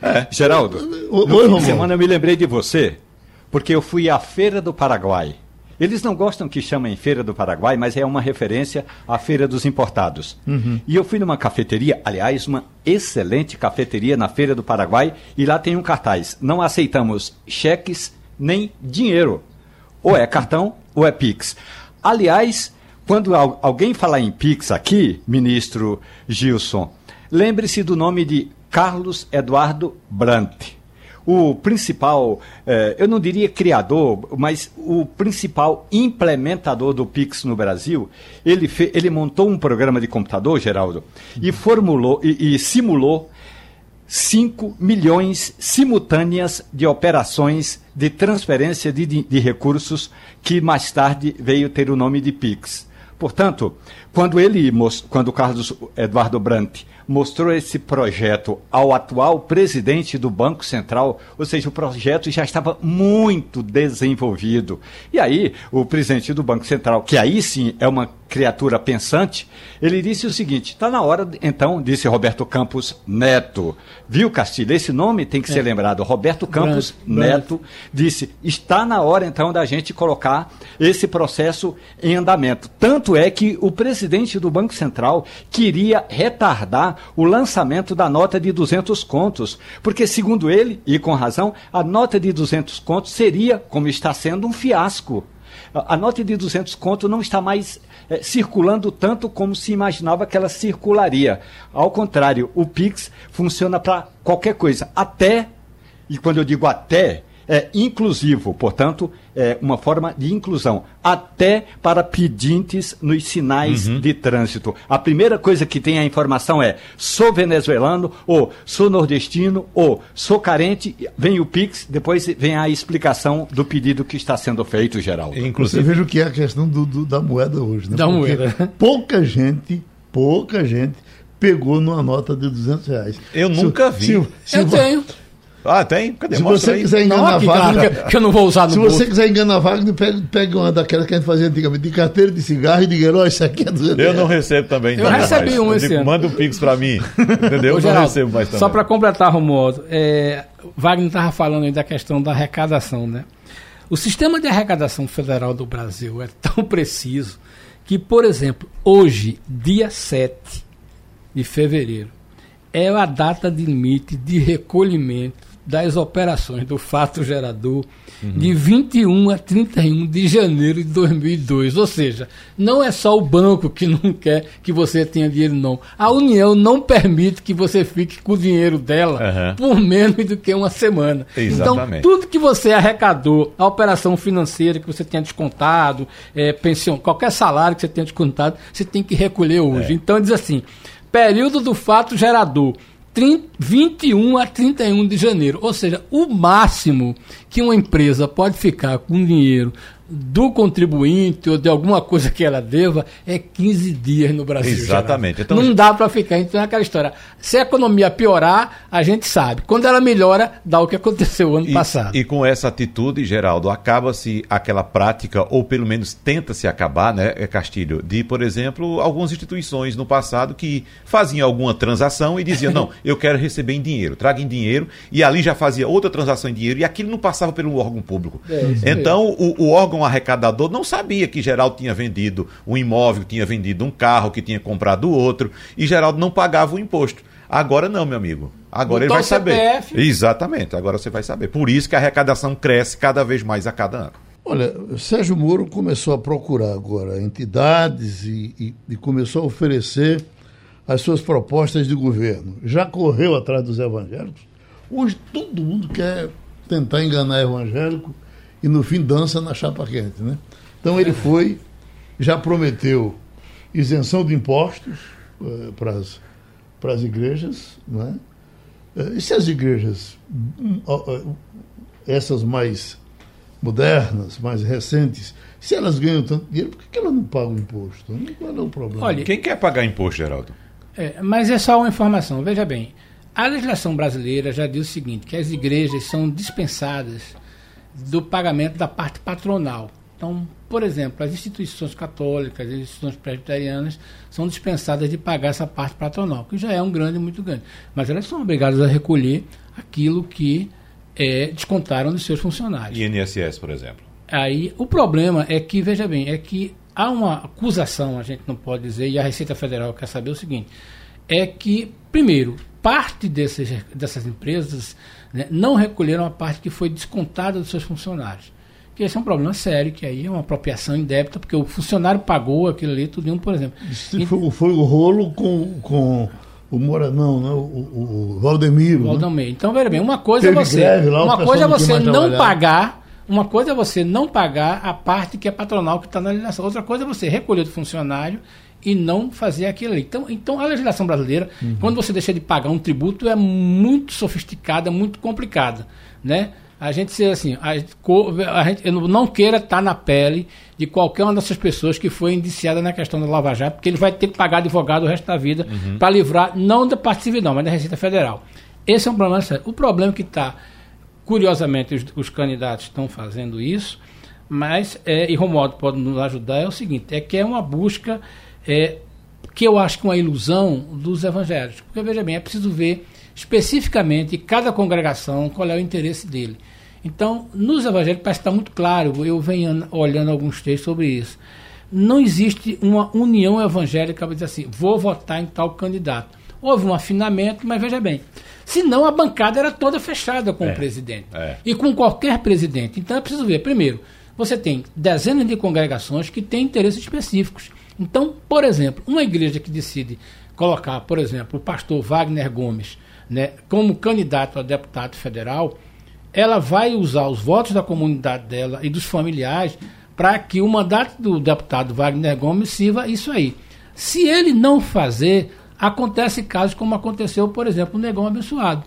É. é. Geraldo, o, no Oi, fim de semana eu me lembrei de você, porque eu fui à Feira do Paraguai. Eles não gostam que chamem Feira do Paraguai, mas é uma referência à Feira dos Importados. Uhum. E eu fui numa cafeteria, aliás, uma excelente cafeteria na Feira do Paraguai, e lá tem um cartaz: não aceitamos cheques nem dinheiro. Ou é cartão ou é Pix. Aliás, quando alguém falar em Pix aqui, ministro Gilson, lembre-se do nome de Carlos Eduardo Brandt. O principal, eh, eu não diria criador, mas o principal implementador do Pix no Brasil, ele, ele montou um programa de computador, Geraldo, e formulou e, e simulou 5 milhões simultâneas de operações de transferência de, de, de recursos que mais tarde veio ter o nome de Pix. Portanto, quando ele, quando Carlos Eduardo Brandt mostrou esse projeto ao atual presidente do Banco Central, ou seja, o projeto já estava muito desenvolvido. E aí, o presidente do Banco Central, que aí sim é uma criatura pensante, ele disse o seguinte: está na hora, então, disse Roberto Campos Neto. Viu, Castilho? Esse nome tem que é. ser lembrado. Roberto Campos Neto disse: está na hora, então, da gente colocar esse processo em andamento. Tanto é que o presidente do Banco Central queria retardar o lançamento da nota de 200 contos, porque, segundo ele, e com razão, a nota de 200 contos seria, como está sendo, um fiasco. A nota de 200 contos não está mais é, circulando tanto como se imaginava que ela circularia. Ao contrário, o Pix funciona para qualquer coisa, até, e quando eu digo até, é inclusivo, portanto, é uma forma de inclusão, até para pedintes nos sinais uhum. de trânsito. A primeira coisa que tem a informação é: sou venezuelano, ou sou nordestino, ou sou carente, vem o Pix, depois vem a explicação do pedido que está sendo feito, Geraldo. Inclusive, veja o que é a questão do, do, da moeda hoje. Né? Da Porque moeda. Pouca gente, pouca gente pegou numa nota de 200 reais. Eu nunca vi. Se, se, eu tenho. Ah, tem? Cadê? Se Mostra você aí. quiser enganar Wagner. Que, que, eu não vou usar no Se bolso. você quiser enganar Wagner, pega, pega uma daquelas que a gente fazia antigamente, de carteira de cigarro e de herói, isso aqui é do Eu não recebo também. Eu recebi um esse ano. Manda um pix pra mim. Entendeu? Ô, eu não recebo mais também. Só para completar, Romualdo, é, Wagner estava falando aí da questão da arrecadação, né? O sistema de arrecadação federal do Brasil é tão preciso que, por exemplo, hoje, dia 7 de fevereiro, é a data de limite de recolhimento das operações do fato gerador uhum. de 21 a 31 de janeiro de 2002. Ou seja, não é só o banco que não quer que você tenha dinheiro, não. A União não permite que você fique com o dinheiro dela uhum. por menos do que uma semana. Então, Exatamente. Então, tudo que você arrecadou, a operação financeira que você tenha descontado, é, pension, qualquer salário que você tenha descontado, você tem que recolher hoje. É. Então, diz assim: período do fato gerador 30, 21 a 31 de janeiro. Ou seja, o máximo que uma empresa pode ficar com dinheiro do contribuinte ou de alguma coisa que ela deva é 15 dias no Brasil. Exatamente. Então, não dá para ficar. Então é aquela história. Se a economia piorar, a gente sabe. Quando ela melhora, dá o que aconteceu ano e, passado. E com essa atitude, Geraldo, acaba-se aquela prática, ou pelo menos tenta-se acabar, né, é, Castilho, de, por exemplo, algumas instituições no passado que faziam alguma transação e diziam, não, eu quero receber em dinheiro, traga em dinheiro, e ali já fazia outra transação em dinheiro, e aquilo não passava pelo órgão público. É, então, o, o órgão um arrecadador não sabia que Geraldo tinha vendido um imóvel, tinha vendido um carro, que tinha comprado outro, e Geraldo não pagava o imposto. Agora não, meu amigo. Agora Botou ele vai saber. CPF. Exatamente, agora você vai saber. Por isso que a arrecadação cresce cada vez mais a cada ano. Olha, Sérgio Moro começou a procurar agora entidades e, e, e começou a oferecer as suas propostas de governo. Já correu atrás dos evangélicos. Hoje todo mundo quer tentar enganar evangélico e no fim dança na chapa quente. Né? Então ele foi, já prometeu isenção de impostos uh, para as igrejas. Né? Uh, e se as igrejas, uh, essas mais modernas, mais recentes, se elas ganham tanto dinheiro, por que elas não pagam imposto? Qual é o problema? Olha, quem quer pagar imposto, Geraldo? É, mas é só uma informação. Veja bem, a legislação brasileira já diz o seguinte, que as igrejas são dispensadas do pagamento da parte patronal. Então, por exemplo, as instituições católicas, as instituições presbiterianas são dispensadas de pagar essa parte patronal, que já é um grande, muito grande. Mas elas são obrigadas a recolher aquilo que é, descontaram dos seus funcionários. INSS, por exemplo. Aí, o problema é que, veja bem, é que há uma acusação, a gente não pode dizer, e a Receita Federal quer saber o seguinte, é que, primeiro, parte desses, dessas empresas né, não recolheram a parte que foi descontada dos seus funcionários. que esse é um problema sério, que aí é uma apropriação indébita, porque o funcionário pagou aquilo ali, tudo, por exemplo. E, foi, foi, o rolo com, com o Moranão, né? o, o, o Valdemiro. Valdemiro. Né? Então, veja bem, uma coisa é você, lá, uma coisa é você não trabalhar. pagar, uma coisa é você não pagar a parte que é patronal que está na legislação. Outra coisa é você recolher do funcionário e não fazer aquilo ali. Então, então a legislação brasileira, uhum. quando você deixa de pagar um tributo, é muito sofisticada, muito complicada, né? A gente ser assim, a, a gente, eu não queira estar tá na pele de qualquer uma dessas pessoas que foi indiciada na questão da Lava Jato, porque ele vai ter que pagar advogado o resto da vida uhum. para livrar, não da parte civil, não, mas da Receita Federal. Esse é um problema sério. O problema que está, curiosamente, os, os, candidatos estão fazendo isso, mas, é, e Romualdo pode nos ajudar, é o seguinte, é que é uma busca é, que eu acho que é uma ilusão dos evangélicos. Porque, veja bem, é preciso ver especificamente cada congregação qual é o interesse dele. Então, nos evangélicos parece estar muito claro, eu venho olhando alguns textos sobre isso. Não existe uma união evangélica para dizer assim, vou votar em tal candidato. Houve um afinamento, mas veja bem, senão a bancada era toda fechada com é, o presidente. É. E com qualquer presidente. Então é preciso ver, primeiro, você tem dezenas de congregações que têm interesses específicos. Então, por exemplo, uma igreja que decide colocar, por exemplo, o pastor Wagner Gomes né, como candidato a deputado federal, ela vai usar os votos da comunidade dela e dos familiares para que o mandato do deputado Wagner Gomes sirva isso aí. Se ele não fazer, acontece casos como aconteceu, por exemplo, no Negão Abençoado,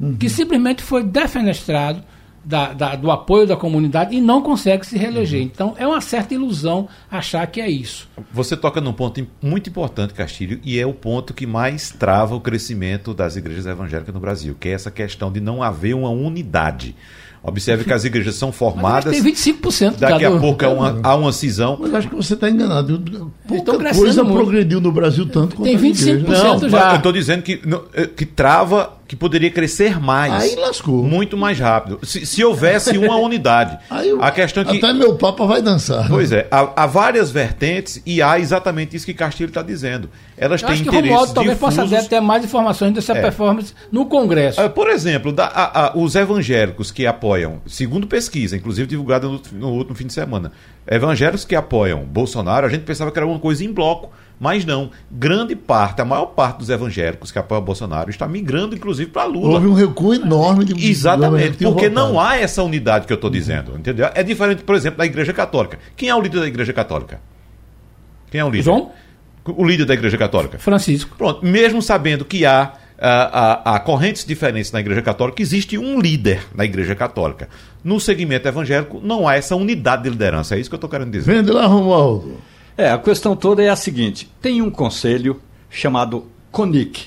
uhum. que simplesmente foi defenestrado da, da, do apoio da comunidade e não consegue se reeleger. Uhum. Então é uma certa ilusão achar que é isso. Você toca num ponto muito importante, Castilho, e é o ponto que mais trava o crescimento das igrejas evangélicas no Brasil, que é essa questão de não haver uma unidade. Observe que as igrejas são formadas. Tem 25% Daqui a pouco há uma, há uma cisão. Mas acho que você está enganado. Pouca coisa muito. progrediu no Brasil tanto quanto Tem 25% Não, já. Eu estou dizendo que, eh, que trava que poderia crescer mais. Aí lascou. Muito mais rápido. Se, se houvesse uma unidade. Eu, a questão é que. Até meu Papa vai dançar. Pois é. Há, há várias vertentes e há exatamente isso que Castilho está dizendo. Elas eu têm acho que interesses. Romualdo talvez possa ter mais informações dessa é. performance no Congresso. É, por exemplo, da, a, a, os evangélicos que apoiam, segundo pesquisa, inclusive divulgada no, no último fim de semana, evangélicos que apoiam Bolsonaro, a gente pensava que era uma coisa em bloco. Mas não, grande parte, a maior parte dos evangélicos que apoiam Bolsonaro está migrando, inclusive, para Lula. Houve um recuo enorme de Exatamente, porque não há essa unidade que eu estou dizendo, entendeu? É diferente, por exemplo, da Igreja Católica. Quem é o líder da Igreja Católica? Quem é o líder? João? O líder da Igreja Católica? Francisco. Pronto, mesmo sabendo que há a, a, a, correntes diferentes na Igreja Católica, existe um líder na Igreja Católica. No segmento evangélico, não há essa unidade de liderança. É isso que eu estou querendo dizer. Vende lá, Romualdo. É, a questão toda é a seguinte: tem um conselho chamado CONIC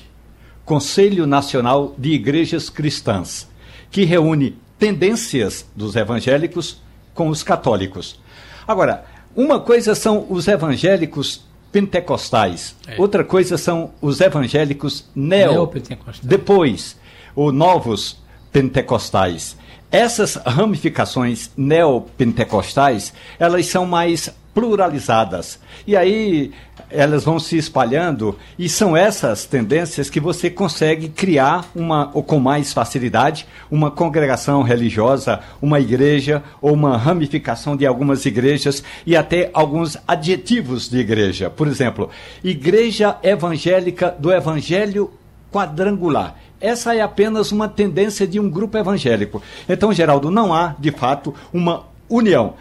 Conselho Nacional de Igrejas Cristãs que reúne tendências dos evangélicos com os católicos. Agora, uma coisa são os evangélicos pentecostais, é. outra coisa são os evangélicos neo-pentecostais. Depois, os novos pentecostais. Essas ramificações neopentecostais, elas são mais pluralizadas. E aí elas vão se espalhando e são essas tendências que você consegue criar uma ou com mais facilidade uma congregação religiosa, uma igreja ou uma ramificação de algumas igrejas e até alguns adjetivos de igreja. Por exemplo, igreja evangélica do evangelho quadrangular. Essa é apenas uma tendência de um grupo evangélico. Então, Geraldo, não há, de fato, uma união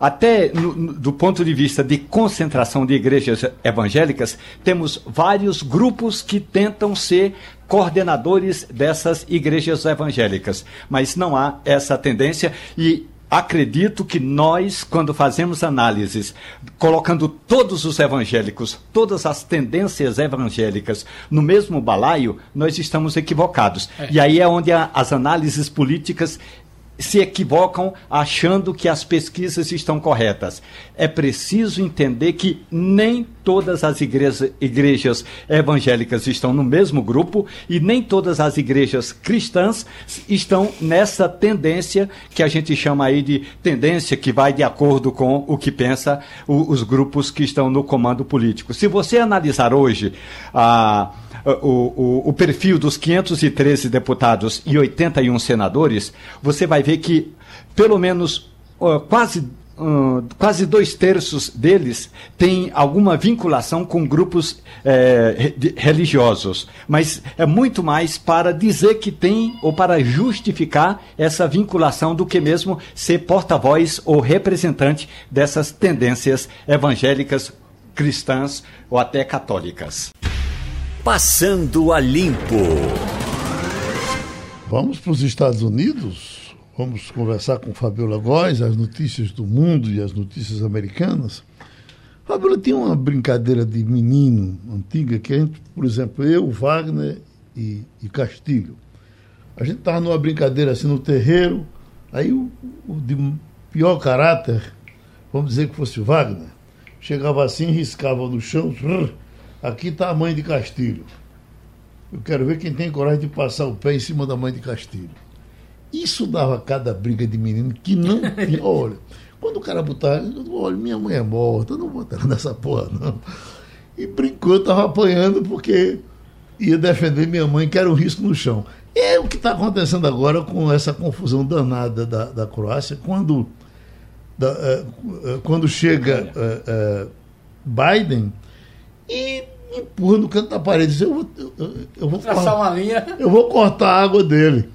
até no, do ponto de vista de concentração de igrejas evangélicas, temos vários grupos que tentam ser coordenadores dessas igrejas evangélicas, mas não há essa tendência e acredito que nós, quando fazemos análises, colocando todos os evangélicos, todas as tendências evangélicas no mesmo balaio, nós estamos equivocados. É. E aí é onde a, as análises políticas se equivocam achando que as pesquisas estão corretas. É preciso entender que nem todas as igrejas, igrejas, evangélicas estão no mesmo grupo e nem todas as igrejas cristãs estão nessa tendência que a gente chama aí de tendência que vai de acordo com o que pensa o, os grupos que estão no comando político. Se você analisar hoje a o, o, o perfil dos 513 deputados e 81 senadores, você vai ver que pelo menos quase Uh, quase dois terços deles têm alguma vinculação com grupos eh, religiosos, mas é muito mais para dizer que tem ou para justificar essa vinculação do que mesmo ser porta-voz ou representante dessas tendências evangélicas, cristãs ou até católicas. Passando a limpo. Vamos para os Estados Unidos? Vamos conversar com Fabiola Góes, as notícias do mundo e as notícias americanas. Fabiola tinha uma brincadeira de menino antiga que a gente, por exemplo, eu, Wagner e, e Castilho, a gente estava numa brincadeira assim no terreiro, aí o, o de pior caráter, vamos dizer que fosse Wagner, chegava assim, riscava no chão, aqui está a mãe de Castilho. Eu quero ver quem tem coragem de passar o pé em cima da mãe de Castilho. Isso dava cada briga de menino que não tinha. Olha, quando o cara botava, olha, minha mãe é morta, eu não vou estar nessa porra, não. E brincou, eu estava apanhando porque ia defender minha mãe, que era um risco no chão. É o que está acontecendo agora com essa confusão danada da, da Croácia, quando, da, é quando chega é, é, Biden e empurra no canto da parede. Eu vou, eu, eu vou traçar uma linha. Eu vou cortar a água dele.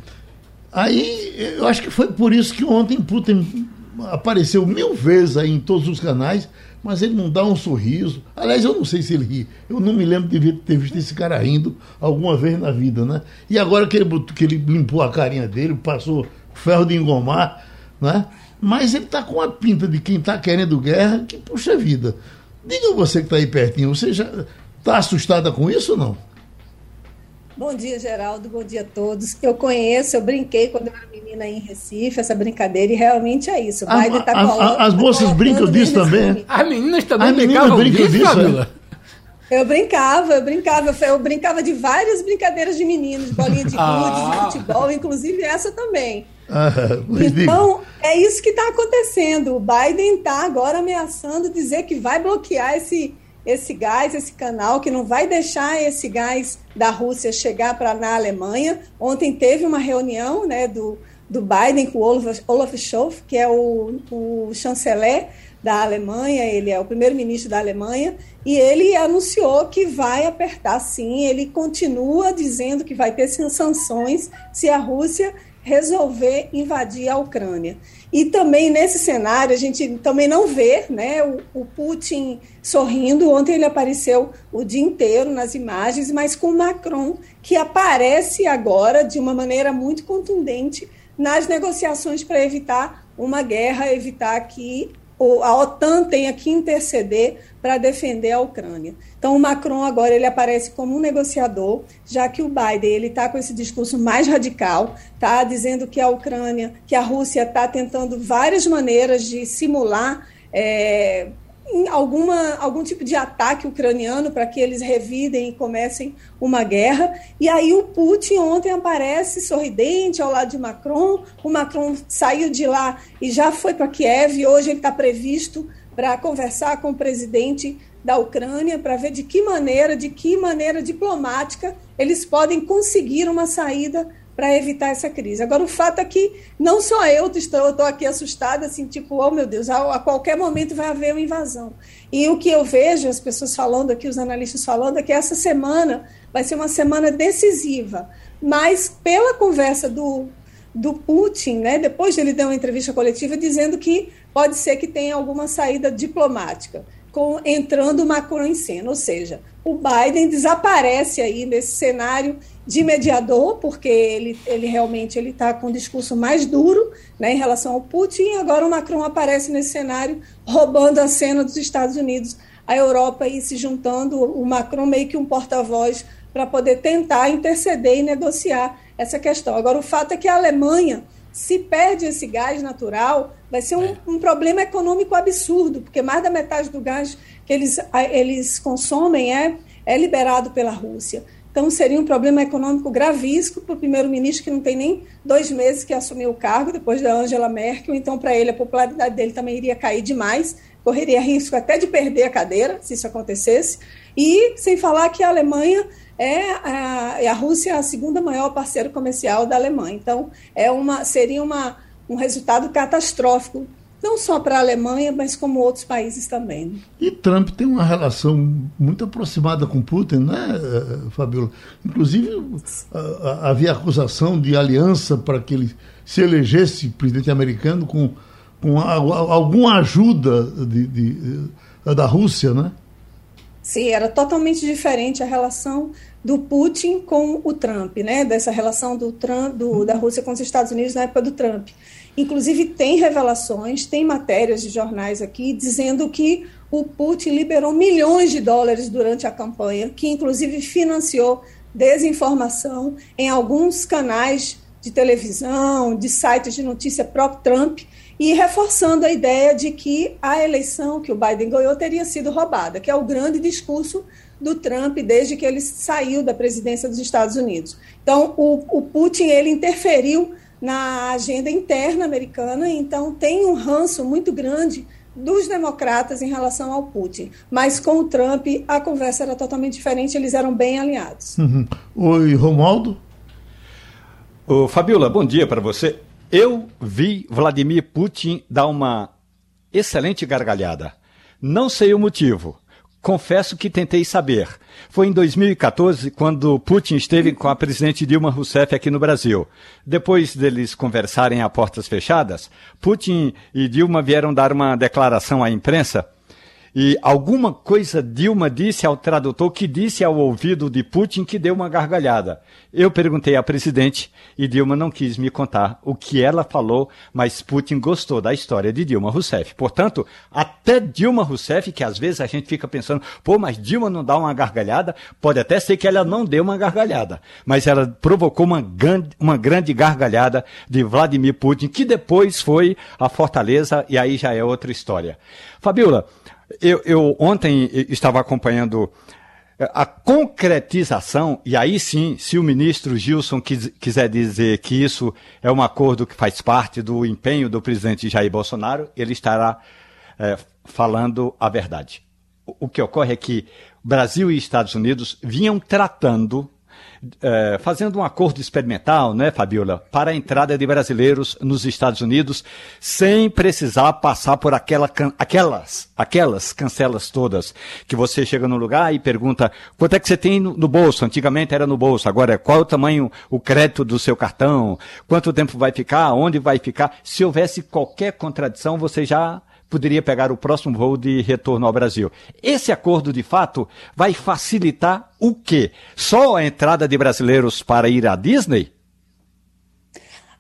Aí eu acho que foi por isso que ontem Putin apareceu mil vezes aí em todos os canais, mas ele não dá um sorriso. Aliás, eu não sei se ele ri. Eu não me lembro de ter visto esse cara rindo alguma vez na vida, né? E agora que ele, que ele limpou a carinha dele, passou ferro de engomar, né? Mas ele está com a pinta de quem está querendo guerra, que puxa vida. Diga você que está aí pertinho, você já está assustada com isso ou não? Bom dia, Geraldo. Bom dia a todos. Eu conheço, eu brinquei quando eu era menina em Recife, essa brincadeira, e realmente é isso. O a, tá a, As moças tá brincam disso também? As meninas também as meninas brincam disso, disso? Eu brincava, eu brincava, eu brincava de várias brincadeiras de meninos, bolinha de ah. gude, de futebol, inclusive essa também. Ah, então, é isso que está acontecendo. O Biden está agora ameaçando dizer que vai bloquear esse esse gás, esse canal, que não vai deixar esse gás da Rússia chegar para na Alemanha. Ontem teve uma reunião né, do, do Biden com o Olaf, Olaf Scholz, que é o, o chanceler da Alemanha, ele é o primeiro-ministro da Alemanha, e ele anunciou que vai apertar sim, ele continua dizendo que vai ter sanções se a Rússia resolver invadir a Ucrânia. E também nesse cenário a gente também não vê né, o, o, Putin sorrindo. Ontem ele apareceu o dia inteiro nas imagens, mas com Macron, que aparece agora de uma maneira muito contundente nas negociações para evitar uma guerra, evitar que a OTAN tenha que interceder para defender a Ucrânia. Então, o Macron agora ele aparece como um negociador, já que o Biden ele está com esse discurso mais radical, está dizendo que a Ucrânia, que a Rússia está tentando várias maneiras de simular é, alguma, algum tipo de ataque ucraniano para que eles revidem e comecem uma guerra. E aí o Putin ontem aparece sorridente ao lado de Macron. O Macron saiu de lá e já foi para Kiev. Hoje ele está previsto para conversar com o presidente da Ucrânia para ver de que maneira, de que maneira diplomática eles podem conseguir uma saída para evitar essa crise. Agora, o fato é que não só eu estou, estou aqui assustada, assim, tipo, oh meu Deus, a, a, qualquer momento vai haver uma invasão. E o que eu vejo, as pessoas falando aqui, os analistas falando, é que essa semana vai ser uma semana decisiva. Mas, pela conversa do, do Putin, né, depois de ele dar uma entrevista coletiva dizendo que pode ser que tenha alguma saída diplomática, com, entrando Macron em cena, ou seja, o Biden desaparece aí nesse cenário de mediador, porque ele, ele realmente ele está com um discurso mais duro né, em relação ao Putin, e agora o Macron aparece nesse cenário roubando a cena dos Estados Unidos, a Europa e se juntando, o Macron meio que um porta-voz para poder tentar interceder e negociar essa questão. Agora, o fato é que a Alemanha, se perde esse gás natural, vai ser um, é. um problema econômico absurdo, porque mais da metade do gás que eles, eles consomem é, é liberado pela Rússia. Então, seria um problema econômico gravíssimo para o primeiro-ministro, que não tem nem dois meses que assumiu o cargo, depois da Angela Merkel. Então, para ele, a popularidade dele também iria cair demais, correria risco até de perder a cadeira, se isso acontecesse. E sem falar que a Alemanha é a, a Rússia é a segunda maior parceiro comercial da Alemanha. Então, é uma, seria uma, um resultado catastrófico não só para a Alemanha, mas como outros países também. E Trump tem uma relação muito aproximada com Putin, né, Fabiola? Inclusive, havia acusação de aliança para que ele se elegesse presidente americano com, com alguma ajuda de, de, da Rússia, né? Sim, era totalmente diferente a relação do Putin com o Trump, né? Dessa relação do Trump, do, da Rússia com os Estados Unidos na época do Trump. Inclusive, tem revelações, tem matérias de jornais aqui dizendo que o Putin liberou milhões de dólares durante a campanha, que inclusive financiou desinformação em alguns canais de televisão, de sites de notícia próprio Trump, e reforçando a ideia de que a eleição que o Biden ganhou teria sido roubada, que é o grande discurso do Trump desde que ele saiu da presidência dos Estados Unidos. Então, o, o Putin ele interferiu na agenda interna americana, então tem um ranço muito grande dos democratas em relação ao Putin. Mas com o Trump a conversa era totalmente diferente, eles eram bem alinhados. Uhum. Oi, Romualdo? Ô, Fabiola, bom dia para você. Eu vi Vladimir Putin dar uma excelente gargalhada. Não sei o motivo. Confesso que tentei saber. Foi em 2014 quando Putin esteve com a presidente Dilma Rousseff aqui no Brasil. Depois deles conversarem a portas fechadas, Putin e Dilma vieram dar uma declaração à imprensa e alguma coisa Dilma disse ao tradutor que disse ao ouvido de Putin que deu uma gargalhada. Eu perguntei à presidente e Dilma não quis me contar o que ela falou, mas Putin gostou da história de Dilma Rousseff. Portanto, até Dilma Rousseff, que às vezes a gente fica pensando, pô, mas Dilma não dá uma gargalhada, pode até ser que ela não deu uma gargalhada, mas ela provocou uma grande, uma grande gargalhada de Vladimir Putin, que depois foi a Fortaleza e aí já é outra história. Fabiola, eu, eu ontem estava acompanhando eh, a concretização, e aí sim, se o ministro Gilson quis, quiser dizer que isso é um acordo que faz parte do empenho do presidente Jair Bolsonaro, ele estará é, falando a verdade. O que ocorre é que Brasil e Estados Unidos vinham tratando é, fazendo um acordo experimental, né, Fabiola, para a entrada de brasileiros nos Estados Unidos, sem precisar passar por aquela, aquelas, aquelas cancelas todas, que você chega no lugar e pergunta quanto é que você tem no, no bolso. Antigamente era no bolso, agora qual é o tamanho, o crédito do seu cartão, quanto tempo vai ficar, onde vai ficar. Se houvesse qualquer contradição, você já poderia pegar o próximo voo de retorno ao Brasil. Esse acordo, de fato, vai facilitar o quê? Só a entrada de brasileiros para ir à Disney?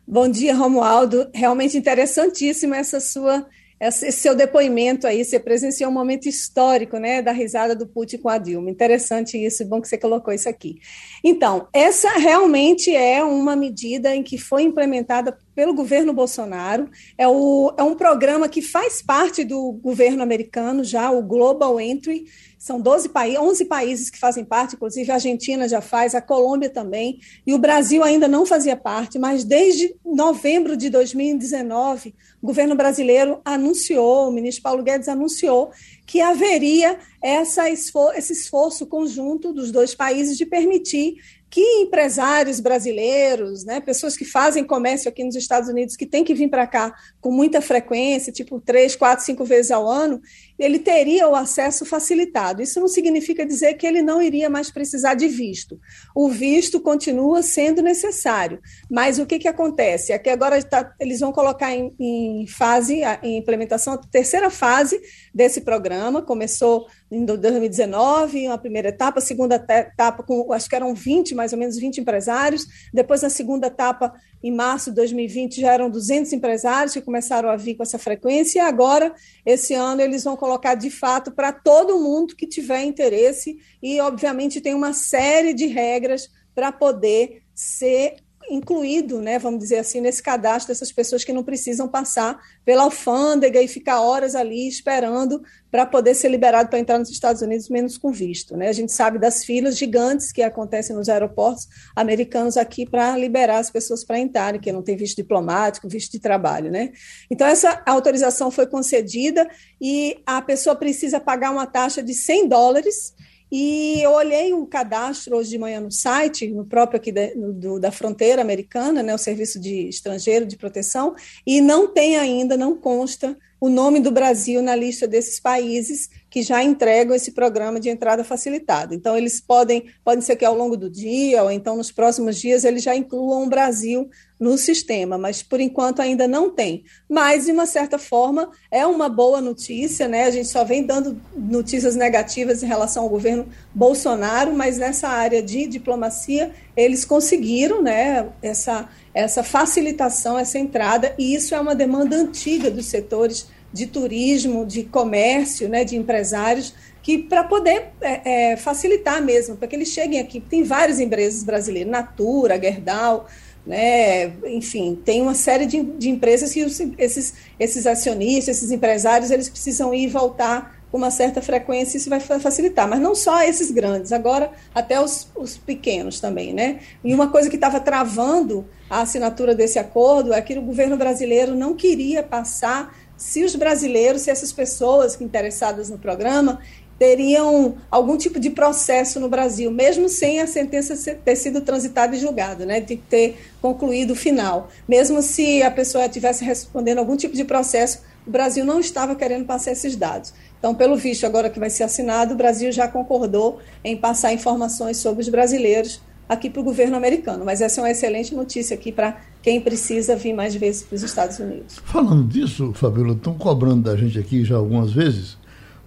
Bom dia, Romualdo. Realmente interessantíssima essa sua esse seu depoimento aí, você presenciou um momento histórico, né, da risada do Putin com a Dilma. Interessante isso, bom que você colocou isso aqui. Então, essa realmente é uma medida em que foi implementada pelo governo Bolsonaro. É, o, é um programa que faz parte do governo americano já, o Global Entry, são 12 países, 11 países que fazem parte, inclusive a Argentina já faz, a Colômbia também, e o Brasil ainda não fazia parte, mas desde novembro de 2019, o governo brasileiro anunciou, o ministro Paulo Guedes anunciou que haveria essa esfor esse esforço conjunto dos dois países de permitir que empresários brasileiros, né, pessoas que fazem comércio aqui nos Estados Unidos, que têm que vir para cá com muita frequência, tipo três, quatro, cinco vezes ao ano, ele teria o acesso facilitado. Isso não significa dizer que ele não iria mais precisar de visto. O visto continua sendo necessário, mas o que, que acontece? É que agora tá, eles vão colocar em, em fase, em implementação, a terceira fase desse programa, começou em 2019, uma primeira etapa, segunda etapa com, acho que eram 20, mais ou menos 20 empresários, depois na segunda etapa, em março de 2020, já eram 200 empresários que começaram a vir com essa frequência, e agora, esse ano, eles vão colocar de fato para todo mundo que tiver interesse, e obviamente tem uma série de regras para poder ser incluído, né, vamos dizer assim, nesse cadastro dessas pessoas que não precisam passar pela alfândega e ficar horas ali esperando para poder ser liberado para entrar nos Estados Unidos menos com visto. Né? A gente sabe das filas gigantes que acontecem nos aeroportos americanos aqui para liberar as pessoas para entrarem, que não tem visto diplomático, visto de trabalho. Né? Então, essa autorização foi concedida e a pessoa precisa pagar uma taxa de 100 dólares e eu olhei um cadastro hoje de manhã no site, no próprio aqui da, do, da fronteira americana, né, o Serviço de Estrangeiro de Proteção, e não tem ainda, não consta o nome do Brasil na lista desses países que já entregam esse programa de entrada facilitada. Então, eles podem, pode ser que ao longo do dia, ou então nos próximos dias, eles já incluam o Brasil no sistema, mas por enquanto ainda não tem. Mas, de uma certa forma, é uma boa notícia, né? A gente só vem dando notícias negativas em relação ao governo Bolsonaro, mas nessa área de diplomacia, eles conseguiram, né, essa, essa facilitação, essa entrada, e isso é uma demanda antiga dos setores de turismo, de comércio, né, de empresários, que para poder é, é, facilitar mesmo, para que eles cheguem aqui. Tem várias empresas brasileiras, Natura, Gerdau, né, enfim, tem uma série de, de empresas que os, esses, esses acionistas, esses empresários, eles precisam ir e voltar com uma certa frequência, isso vai facilitar. Mas não só esses grandes, agora até os, os pequenos também, né? E uma coisa que estava travando a assinatura desse acordo é que o governo brasileiro não queria passar se os brasileiros, se essas pessoas interessadas no programa teriam algum tipo de processo no Brasil, mesmo sem a sentença ter sido transitada e julgada, né, de ter concluído o final. Mesmo se a pessoa estivesse respondendo algum tipo de processo, o Brasil não estava querendo passar esses dados. Então, pelo visto, agora que vai ser assinado, o Brasil já concordou em passar informações sobre os brasileiros aqui para o governo americano. Mas essa é uma excelente notícia aqui para quem precisa vir mais vezes para os Estados Unidos. Falando disso, Fabiola, estão cobrando da gente aqui já algumas vezes,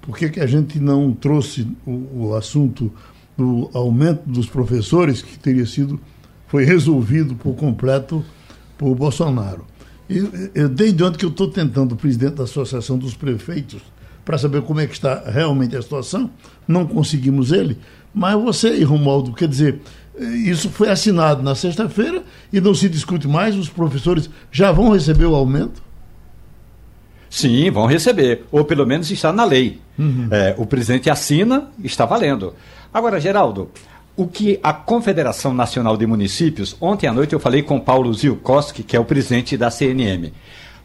por que, que a gente não trouxe o, o assunto do aumento dos professores, que teria sido, foi resolvido por completo por Bolsonaro? Eu, eu, desde ontem que eu estou tentando, o presidente da Associação dos Prefeitos, para saber como é que está realmente a situação, não conseguimos ele, mas você e Romualdo, quer dizer, isso foi assinado na sexta-feira e não se discute mais. Os professores já vão receber o aumento? Sim, vão receber. Ou pelo menos está na lei. Uhum. É, o presidente assina, está valendo. Agora, Geraldo, o que a Confederação Nacional de Municípios, ontem à noite eu falei com Paulo Zilkowski, que é o presidente da CNM.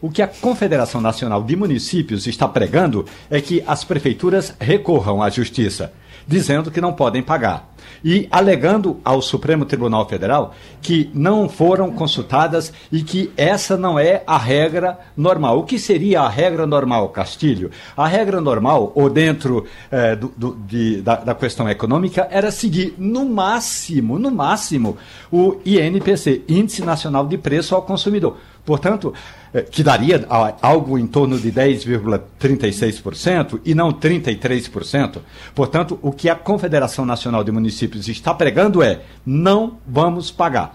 O que a Confederação Nacional de Municípios está pregando é que as prefeituras recorram à justiça, dizendo que não podem pagar e alegando ao Supremo Tribunal Federal que não foram consultadas e que essa não é a regra normal. O que seria a regra normal, Castilho? A regra normal, ou dentro eh, do, do, de, da, da questão econômica, era seguir no máximo, no máximo, o INPC, Índice Nacional de Preço ao Consumidor. Portanto, eh, que daria algo em torno de 10,36% e não 33%. Portanto, o que a Confederação Nacional de Municípios está pregando é: não vamos pagar.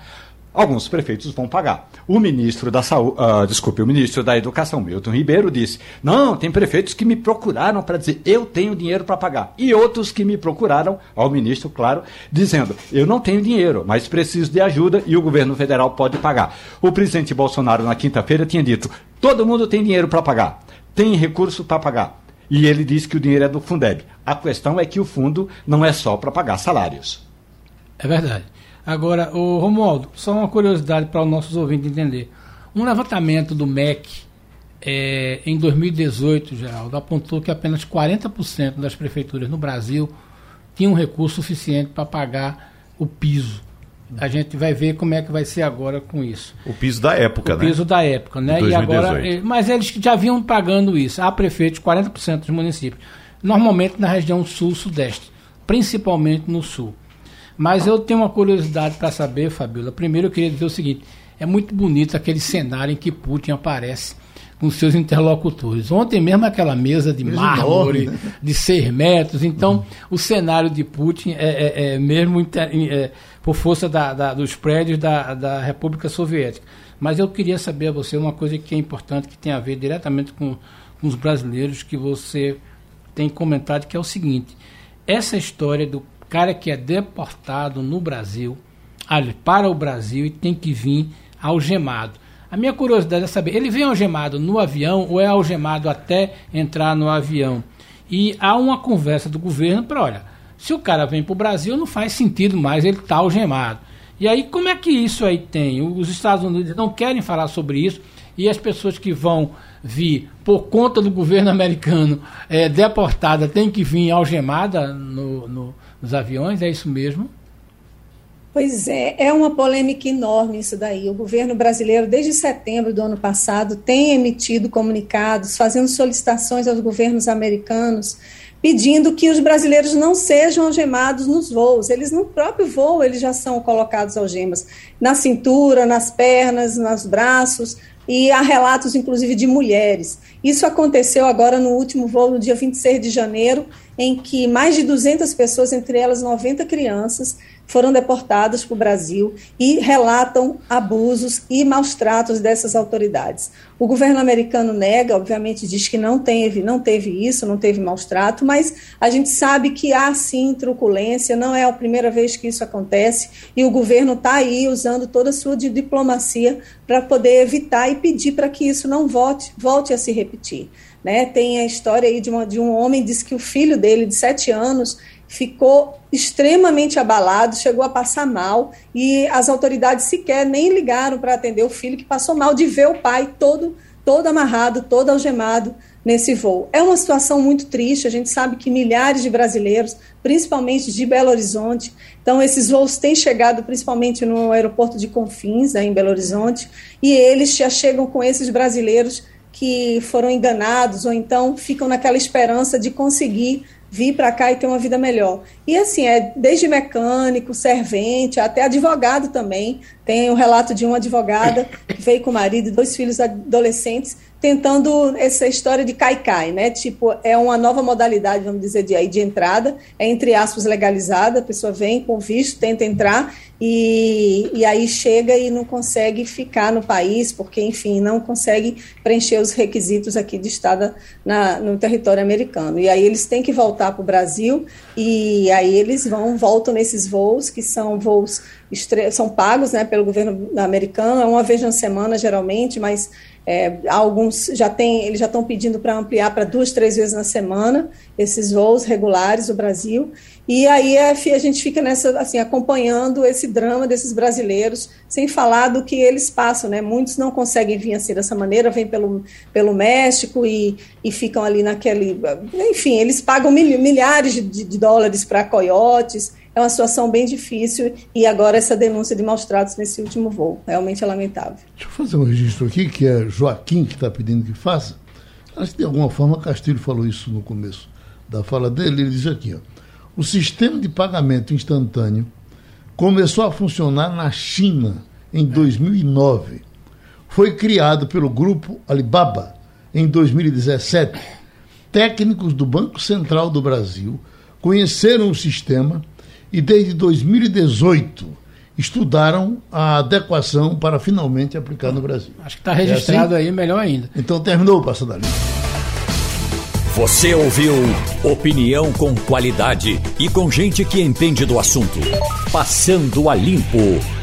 Alguns prefeitos vão pagar. O ministro da Saúde, uh, desculpe, o ministro da Educação, Milton Ribeiro, disse: não, tem prefeitos que me procuraram para dizer eu tenho dinheiro para pagar. E outros que me procuraram, ao ministro, claro, dizendo: eu não tenho dinheiro, mas preciso de ajuda e o governo federal pode pagar. O presidente Bolsonaro, na quinta-feira, tinha dito: todo mundo tem dinheiro para pagar, tem recurso para pagar. E ele disse que o dinheiro é do Fundeb. A questão é que o fundo não é só para pagar salários. É verdade. Agora, o Romualdo, só uma curiosidade para os nossos ouvintes entender. Um levantamento do MEC é, em 2018, Geraldo, apontou que apenas 40% das prefeituras no Brasil tinham recurso suficiente para pagar o piso. A gente vai ver como é que vai ser agora com isso. O piso da época, o né? O piso da época, né? E agora, mas eles já vinham pagando isso. Há prefeitos, 40% dos municípios. Normalmente na região sul-sudeste, principalmente no sul. Mas eu tenho uma curiosidade para saber, Fabiola. Primeiro eu queria dizer o seguinte: é muito bonito aquele cenário em que Putin aparece com seus interlocutores. Ontem mesmo aquela mesa de mármore né? de seis metros. Então, o cenário de Putin é, é, é mesmo é, por força da, da, dos prédios da, da República Soviética. Mas eu queria saber a você uma coisa que é importante, que tem a ver diretamente com, com os brasileiros, que você tem comentado, que é o seguinte. Essa história do cara que é deportado no Brasil, para o Brasil e tem que vir algemado. A minha curiosidade é saber, ele vem algemado no avião ou é algemado até entrar no avião? E há uma conversa do governo para, olha, se o cara vem para o Brasil, não faz sentido mais ele estar tá algemado. E aí, como é que isso aí tem? Os Estados Unidos não querem falar sobre isso e as pessoas que vão vir por conta do governo americano é, deportada têm que vir algemada no, no nos aviões, é isso mesmo? Pois é, é uma polêmica enorme isso daí. O governo brasileiro, desde setembro do ano passado, tem emitido comunicados, fazendo solicitações aos governos americanos, pedindo que os brasileiros não sejam algemados nos voos. Eles, no próprio voo, eles já são colocados algemas na cintura, nas pernas, nos braços, e há relatos, inclusive, de mulheres. Isso aconteceu agora no último voo, no dia 26 de janeiro, em que mais de 200 pessoas, entre elas 90 crianças, foram deportadas para o Brasil e relatam abusos e maus tratos dessas autoridades. O governo americano nega, obviamente diz que não teve, não teve isso, não teve maus trato, mas a gente sabe que há sim truculência, não é a primeira vez que isso acontece e o governo está aí usando toda a sua diplomacia para poder evitar e pedir para que isso não volte, volte a se repetir. Né? Tem a história aí de, uma, de um homem disse que o filho dele, de sete anos, ficou extremamente abalado, chegou a passar mal e as autoridades sequer nem ligaram para atender o filho que passou mal de ver o pai todo todo amarrado, todo algemado nesse voo. É uma situação muito triste, a gente sabe que milhares de brasileiros, principalmente de Belo Horizonte, então esses voos têm chegado principalmente no aeroporto de Confins, né, em Belo Horizonte, e eles já chegam com esses brasileiros que foram enganados ou então ficam naquela esperança de conseguir vir para cá e ter uma vida melhor. E assim, é desde mecânico, servente, até advogado também. Tem o relato de uma advogada que veio com o marido e dois filhos adolescentes tentando essa história de cai-cai, né? Tipo, é uma nova modalidade, vamos dizer, de, aí, de entrada, é entre aspas legalizada, a pessoa vem com visto, tenta entrar e, e aí chega e não consegue ficar no país, porque, enfim, não consegue preencher os requisitos aqui de estada na, no território americano. E aí eles têm que voltar para o Brasil e aí eles vão, voltam nesses voos, que são voos, são pagos né, pelo governo americano, é uma vez na semana, geralmente, mas é, alguns já tem, eles já estão pedindo para ampliar para duas, três vezes na semana esses voos regulares do Brasil. E aí a, a gente fica nessa assim acompanhando esse drama desses brasileiros, sem falar do que eles passam, né? Muitos não conseguem vir assim dessa maneira, vêm pelo, pelo México e, e ficam ali naquele, enfim, eles pagam milhares de, de dólares para coiotes é uma situação bem difícil e agora essa denúncia de maus tratos nesse último voo. Realmente é lamentável. Deixa eu fazer um registro aqui, que é Joaquim que está pedindo que faça. Acho que de alguma forma Castilho falou isso no começo da fala dele. Ele diz aqui: ó, o sistema de pagamento instantâneo começou a funcionar na China em 2009. Foi criado pelo grupo Alibaba em 2017. Técnicos do Banco Central do Brasil conheceram o sistema e desde 2018 estudaram a adequação para finalmente aplicar no Brasil. Acho que está registrado é assim? aí, melhor ainda. Então terminou o Passo da Limpo. Você ouviu opinião com qualidade e com gente que entende do assunto. Passando a Limpo.